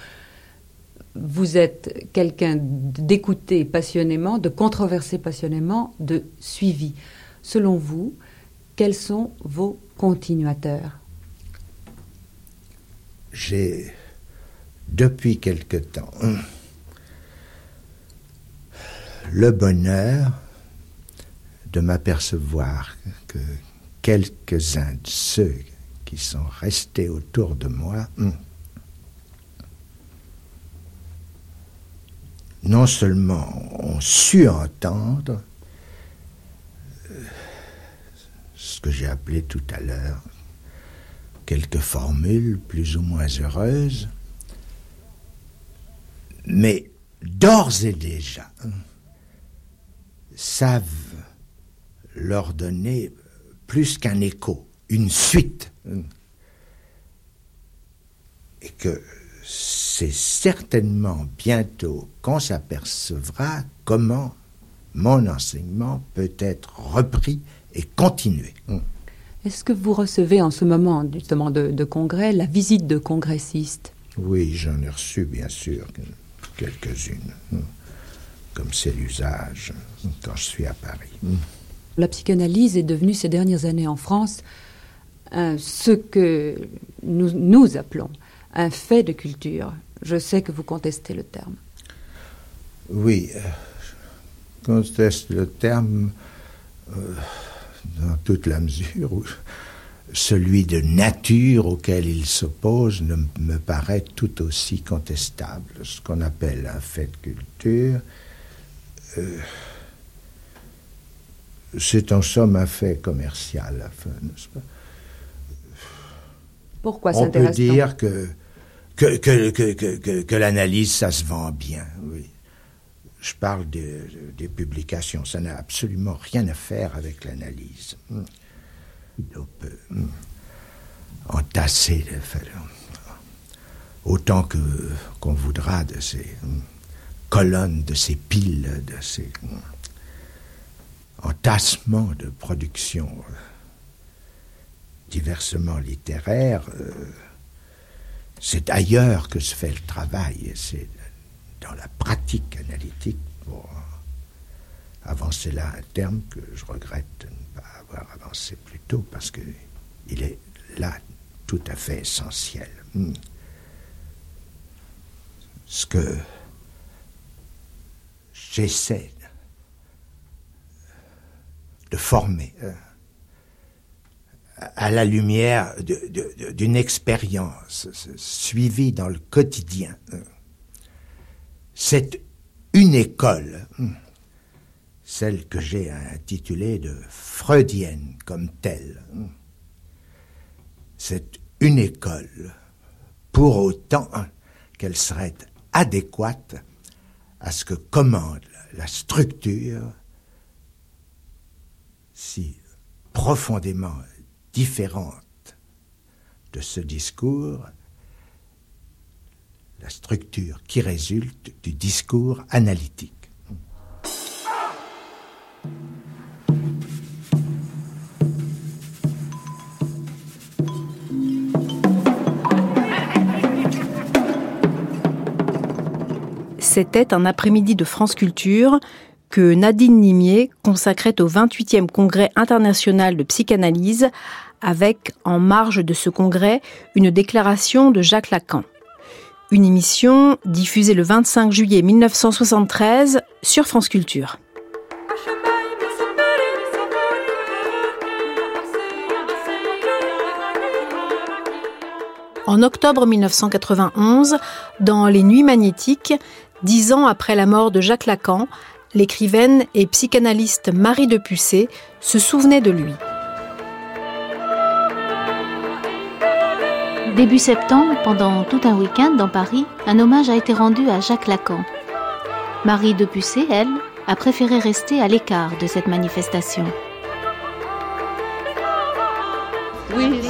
Vous êtes quelqu'un d'écouter passionnément, de controverser passionnément, de suivi. Selon vous, quels sont vos continuateurs? J'ai, depuis quelque temps, le bonheur de m'apercevoir que quelques-uns de ceux qui sont restés autour de moi non seulement ont su entendre euh, ce que j'ai appelé tout à l'heure quelques formules plus ou moins heureuses, mais d'ores et déjà savent leur donner plus qu'un écho, une suite. Et que c'est certainement bientôt qu'on s'apercevra comment mon enseignement peut être repris et continué. Est-ce que vous recevez en ce moment justement de, de congrès la visite de congressistes? Oui, j'en ai reçu bien sûr quelques-unes, comme c'est l'usage quand je suis à Paris. La psychanalyse est devenue ces dernières années en France ce que nous, nous appelons un fait de culture. Je sais que vous contestez le terme. Oui, euh, je conteste le terme euh, dans toute la mesure où celui de nature auquel il s'oppose ne me paraît tout aussi contestable. Ce qu'on appelle un fait de culture, euh, c'est en somme un fait commercial, n'est-ce pas? Pourquoi On peut dire que que, que, que, l'analyse, ça se vend bien, oui. Je parle de- des publications, ça n'a absolument rien à faire avec l'analyse. Hmm. On peut hmm, entasser le fait- autant que qu'on voudra de ces hmm, colonnes, de ces piles, de ces hmm, entassements de production diversement littéraires. euh, c'est ailleurs que se fait le travail, c'est dans la pratique analytique pour avancer là un terme que je regrette de ne pas avoir avancé plus tôt parce que il est là tout à fait essentiel. Hmm. Ce que j'essaie de former euh, à la lumière d'une expérience suivie dans le quotidien. C'est une école, hmm, celle que j'ai intitulée de freudienne comme telle. hmm. C'est une école, pour autant qu'elle serait adéquate à ce que commande la structure si profondément différente de ce discours, la structure qui résulte du discours analytique. C'était un après-midi de France Culture que Nadine Nimier consacrait au 28e congrès international de psychanalyse avec, en marge de ce congrès, une déclaration de Jacques Lacan. Une émission diffusée le 25 juillet 1973 sur France Culture. En octobre 1991, dans Les Nuits magnétiques, dix ans après la mort de Jacques Lacan, l'écrivaine et psychanalyste Marie de Pucé se souvenait de lui. Début septembre, pendant tout un week-end dans Paris, un hommage a été rendu à Jacques Lacan. Marie de Pucé, elle, a préféré rester à l'écart de cette manifestation. Oui,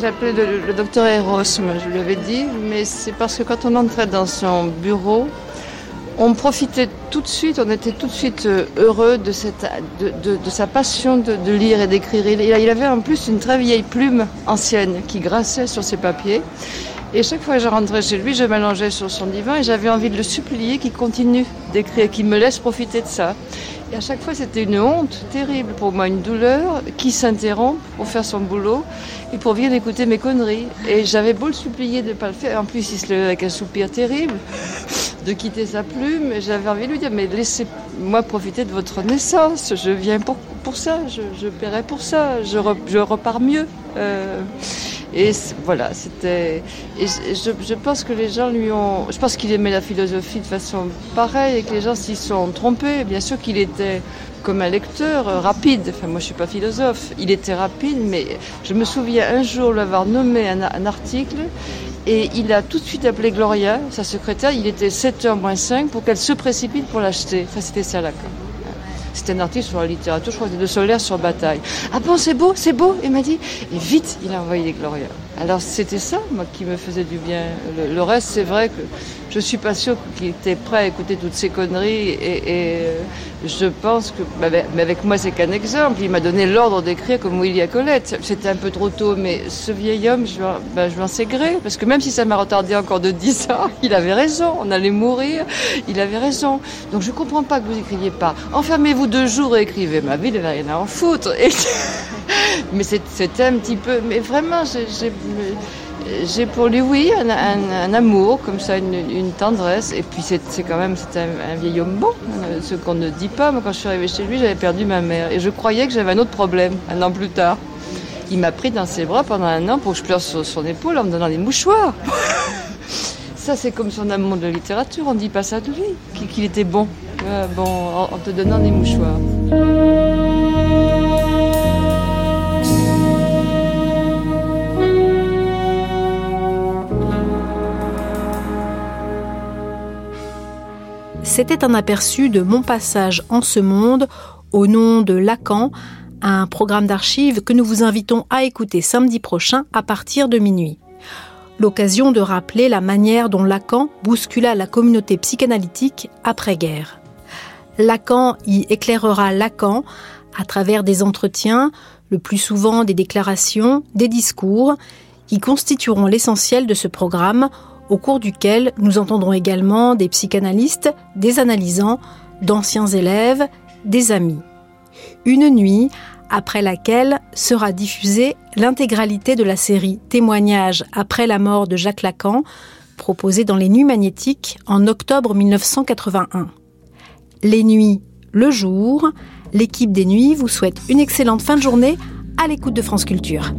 j'appelais le, le, docteur Eros, je lui avais dit, mais c'est parce que quand on entrait dans son bureau, on profitait tout de suite, on était tout de suite euh, heureux de, cette, de, sa passion de, lire et d'écrire. Il, il, avait en plus une très vieille plume ancienne qui grinçait sur ses papiers. Et chaque fois que je rentrais chez lui, je m'allongeais sur son divan et j'avais envie de le supplier qu'il continue d'écrire, qu'il me laisse profiter de ça. Et à chaque fois, c'était une honte terrible pour moi, une douleur qui s'interrompt pour faire son boulot et pour bien écouter mes conneries. Et j'avais beau le supplier de ne pas le faire. En plus, il se levait avec un soupir terrible de quitter sa plume. J'avais envie de lui dire, mais laissez-moi profiter de votre naissance. Je viens pour, pour ça, je, paierai pour ça, je, repars mieux. Euh, et voilà, c'était. Et je, je, pense que les gens lui ont. Je pense qu'il aimait la philosophie de façon pareille et que les gens s'y sont trompés. Bien sûr qu'il était comme un lecteur euh, rapide. Enfin, moi, je suis pas philosophe. Il était rapide, mais je me souviens un jour l'avoir nommé un article et il a tout de suite appelé Gloria, sa secrétaire. Il était 7h moins 5 pour qu'elle se précipite pour l'acheter. Enfin, c'était ça là. C'était un article sur la littérature, je crois que c'était de Solaire sur Bataille. Ah bon, c'est beau, c'est beau Il m'a dit. Et vite, il a envoyé les Gloria. Alors c'était ça, moi, qui me faisait du bien. Le, reste, c'est vrai que je suis pas sûre qu'il était prêt à écouter toutes ces conneries. Et, euh, je pense que, bah, mais avec moi, c'est qu'un exemple. Il m'a donné l'ordre d'écrire comme William Colette. C'était un peu trop tôt, mais ce vieil homme, je, bah, je m'en sais gré. Parce que même si ça m'a retardé encore de 10 ans, il avait raison. On allait mourir. Il avait raison. Donc je comprends pas que vous écriviez pas. Enfermez-vous deux jours et écrivez. Ma vie, il n'avait rien à en foutre. Et... mais c'était un petit peu. Mais vraiment, j'ai pour lui, oui, un, amour, comme ça, une, tendresse. Et puis c'est quand même c'est un, vieil homme bon, euh, ce qu'on ne dit pas. Moi, quand je suis arrivée chez lui, j'avais perdu ma mère. Et je croyais que j'avais un autre problème, un an plus tard. Il m'a pris dans ses bras pendant un an pour que je pleure sur son épaule en me donnant des mouchoirs. ça, c'est comme son amour de littérature. On ne dit pas ça de lui, qu'il était bon, euh, bon en te donnant des mouchoirs. C'était un aperçu de mon passage en ce monde au nom de Lacan, un programme d'archives que nous vous invitons à écouter samedi prochain à partir de minuit. L'occasion de rappeler la manière dont Lacan bouscula la communauté psychanalytique après-guerre. Lacan y éclairera Lacan à travers des entretiens, le plus souvent des déclarations, des discours, qui constitueront l'essentiel de ce programme au cours duquel nous entendrons également des psychanalystes, des analysants, d'anciens élèves, des amis. Une nuit après laquelle sera diffusée l'intégralité de la série Témoignages après la mort de Jacques Lacan, proposée dans les Nuits magnétiques en octobre 1981. Les nuits, le jour, l'équipe des nuits vous souhaite une excellente fin de journée à l'écoute de France Culture.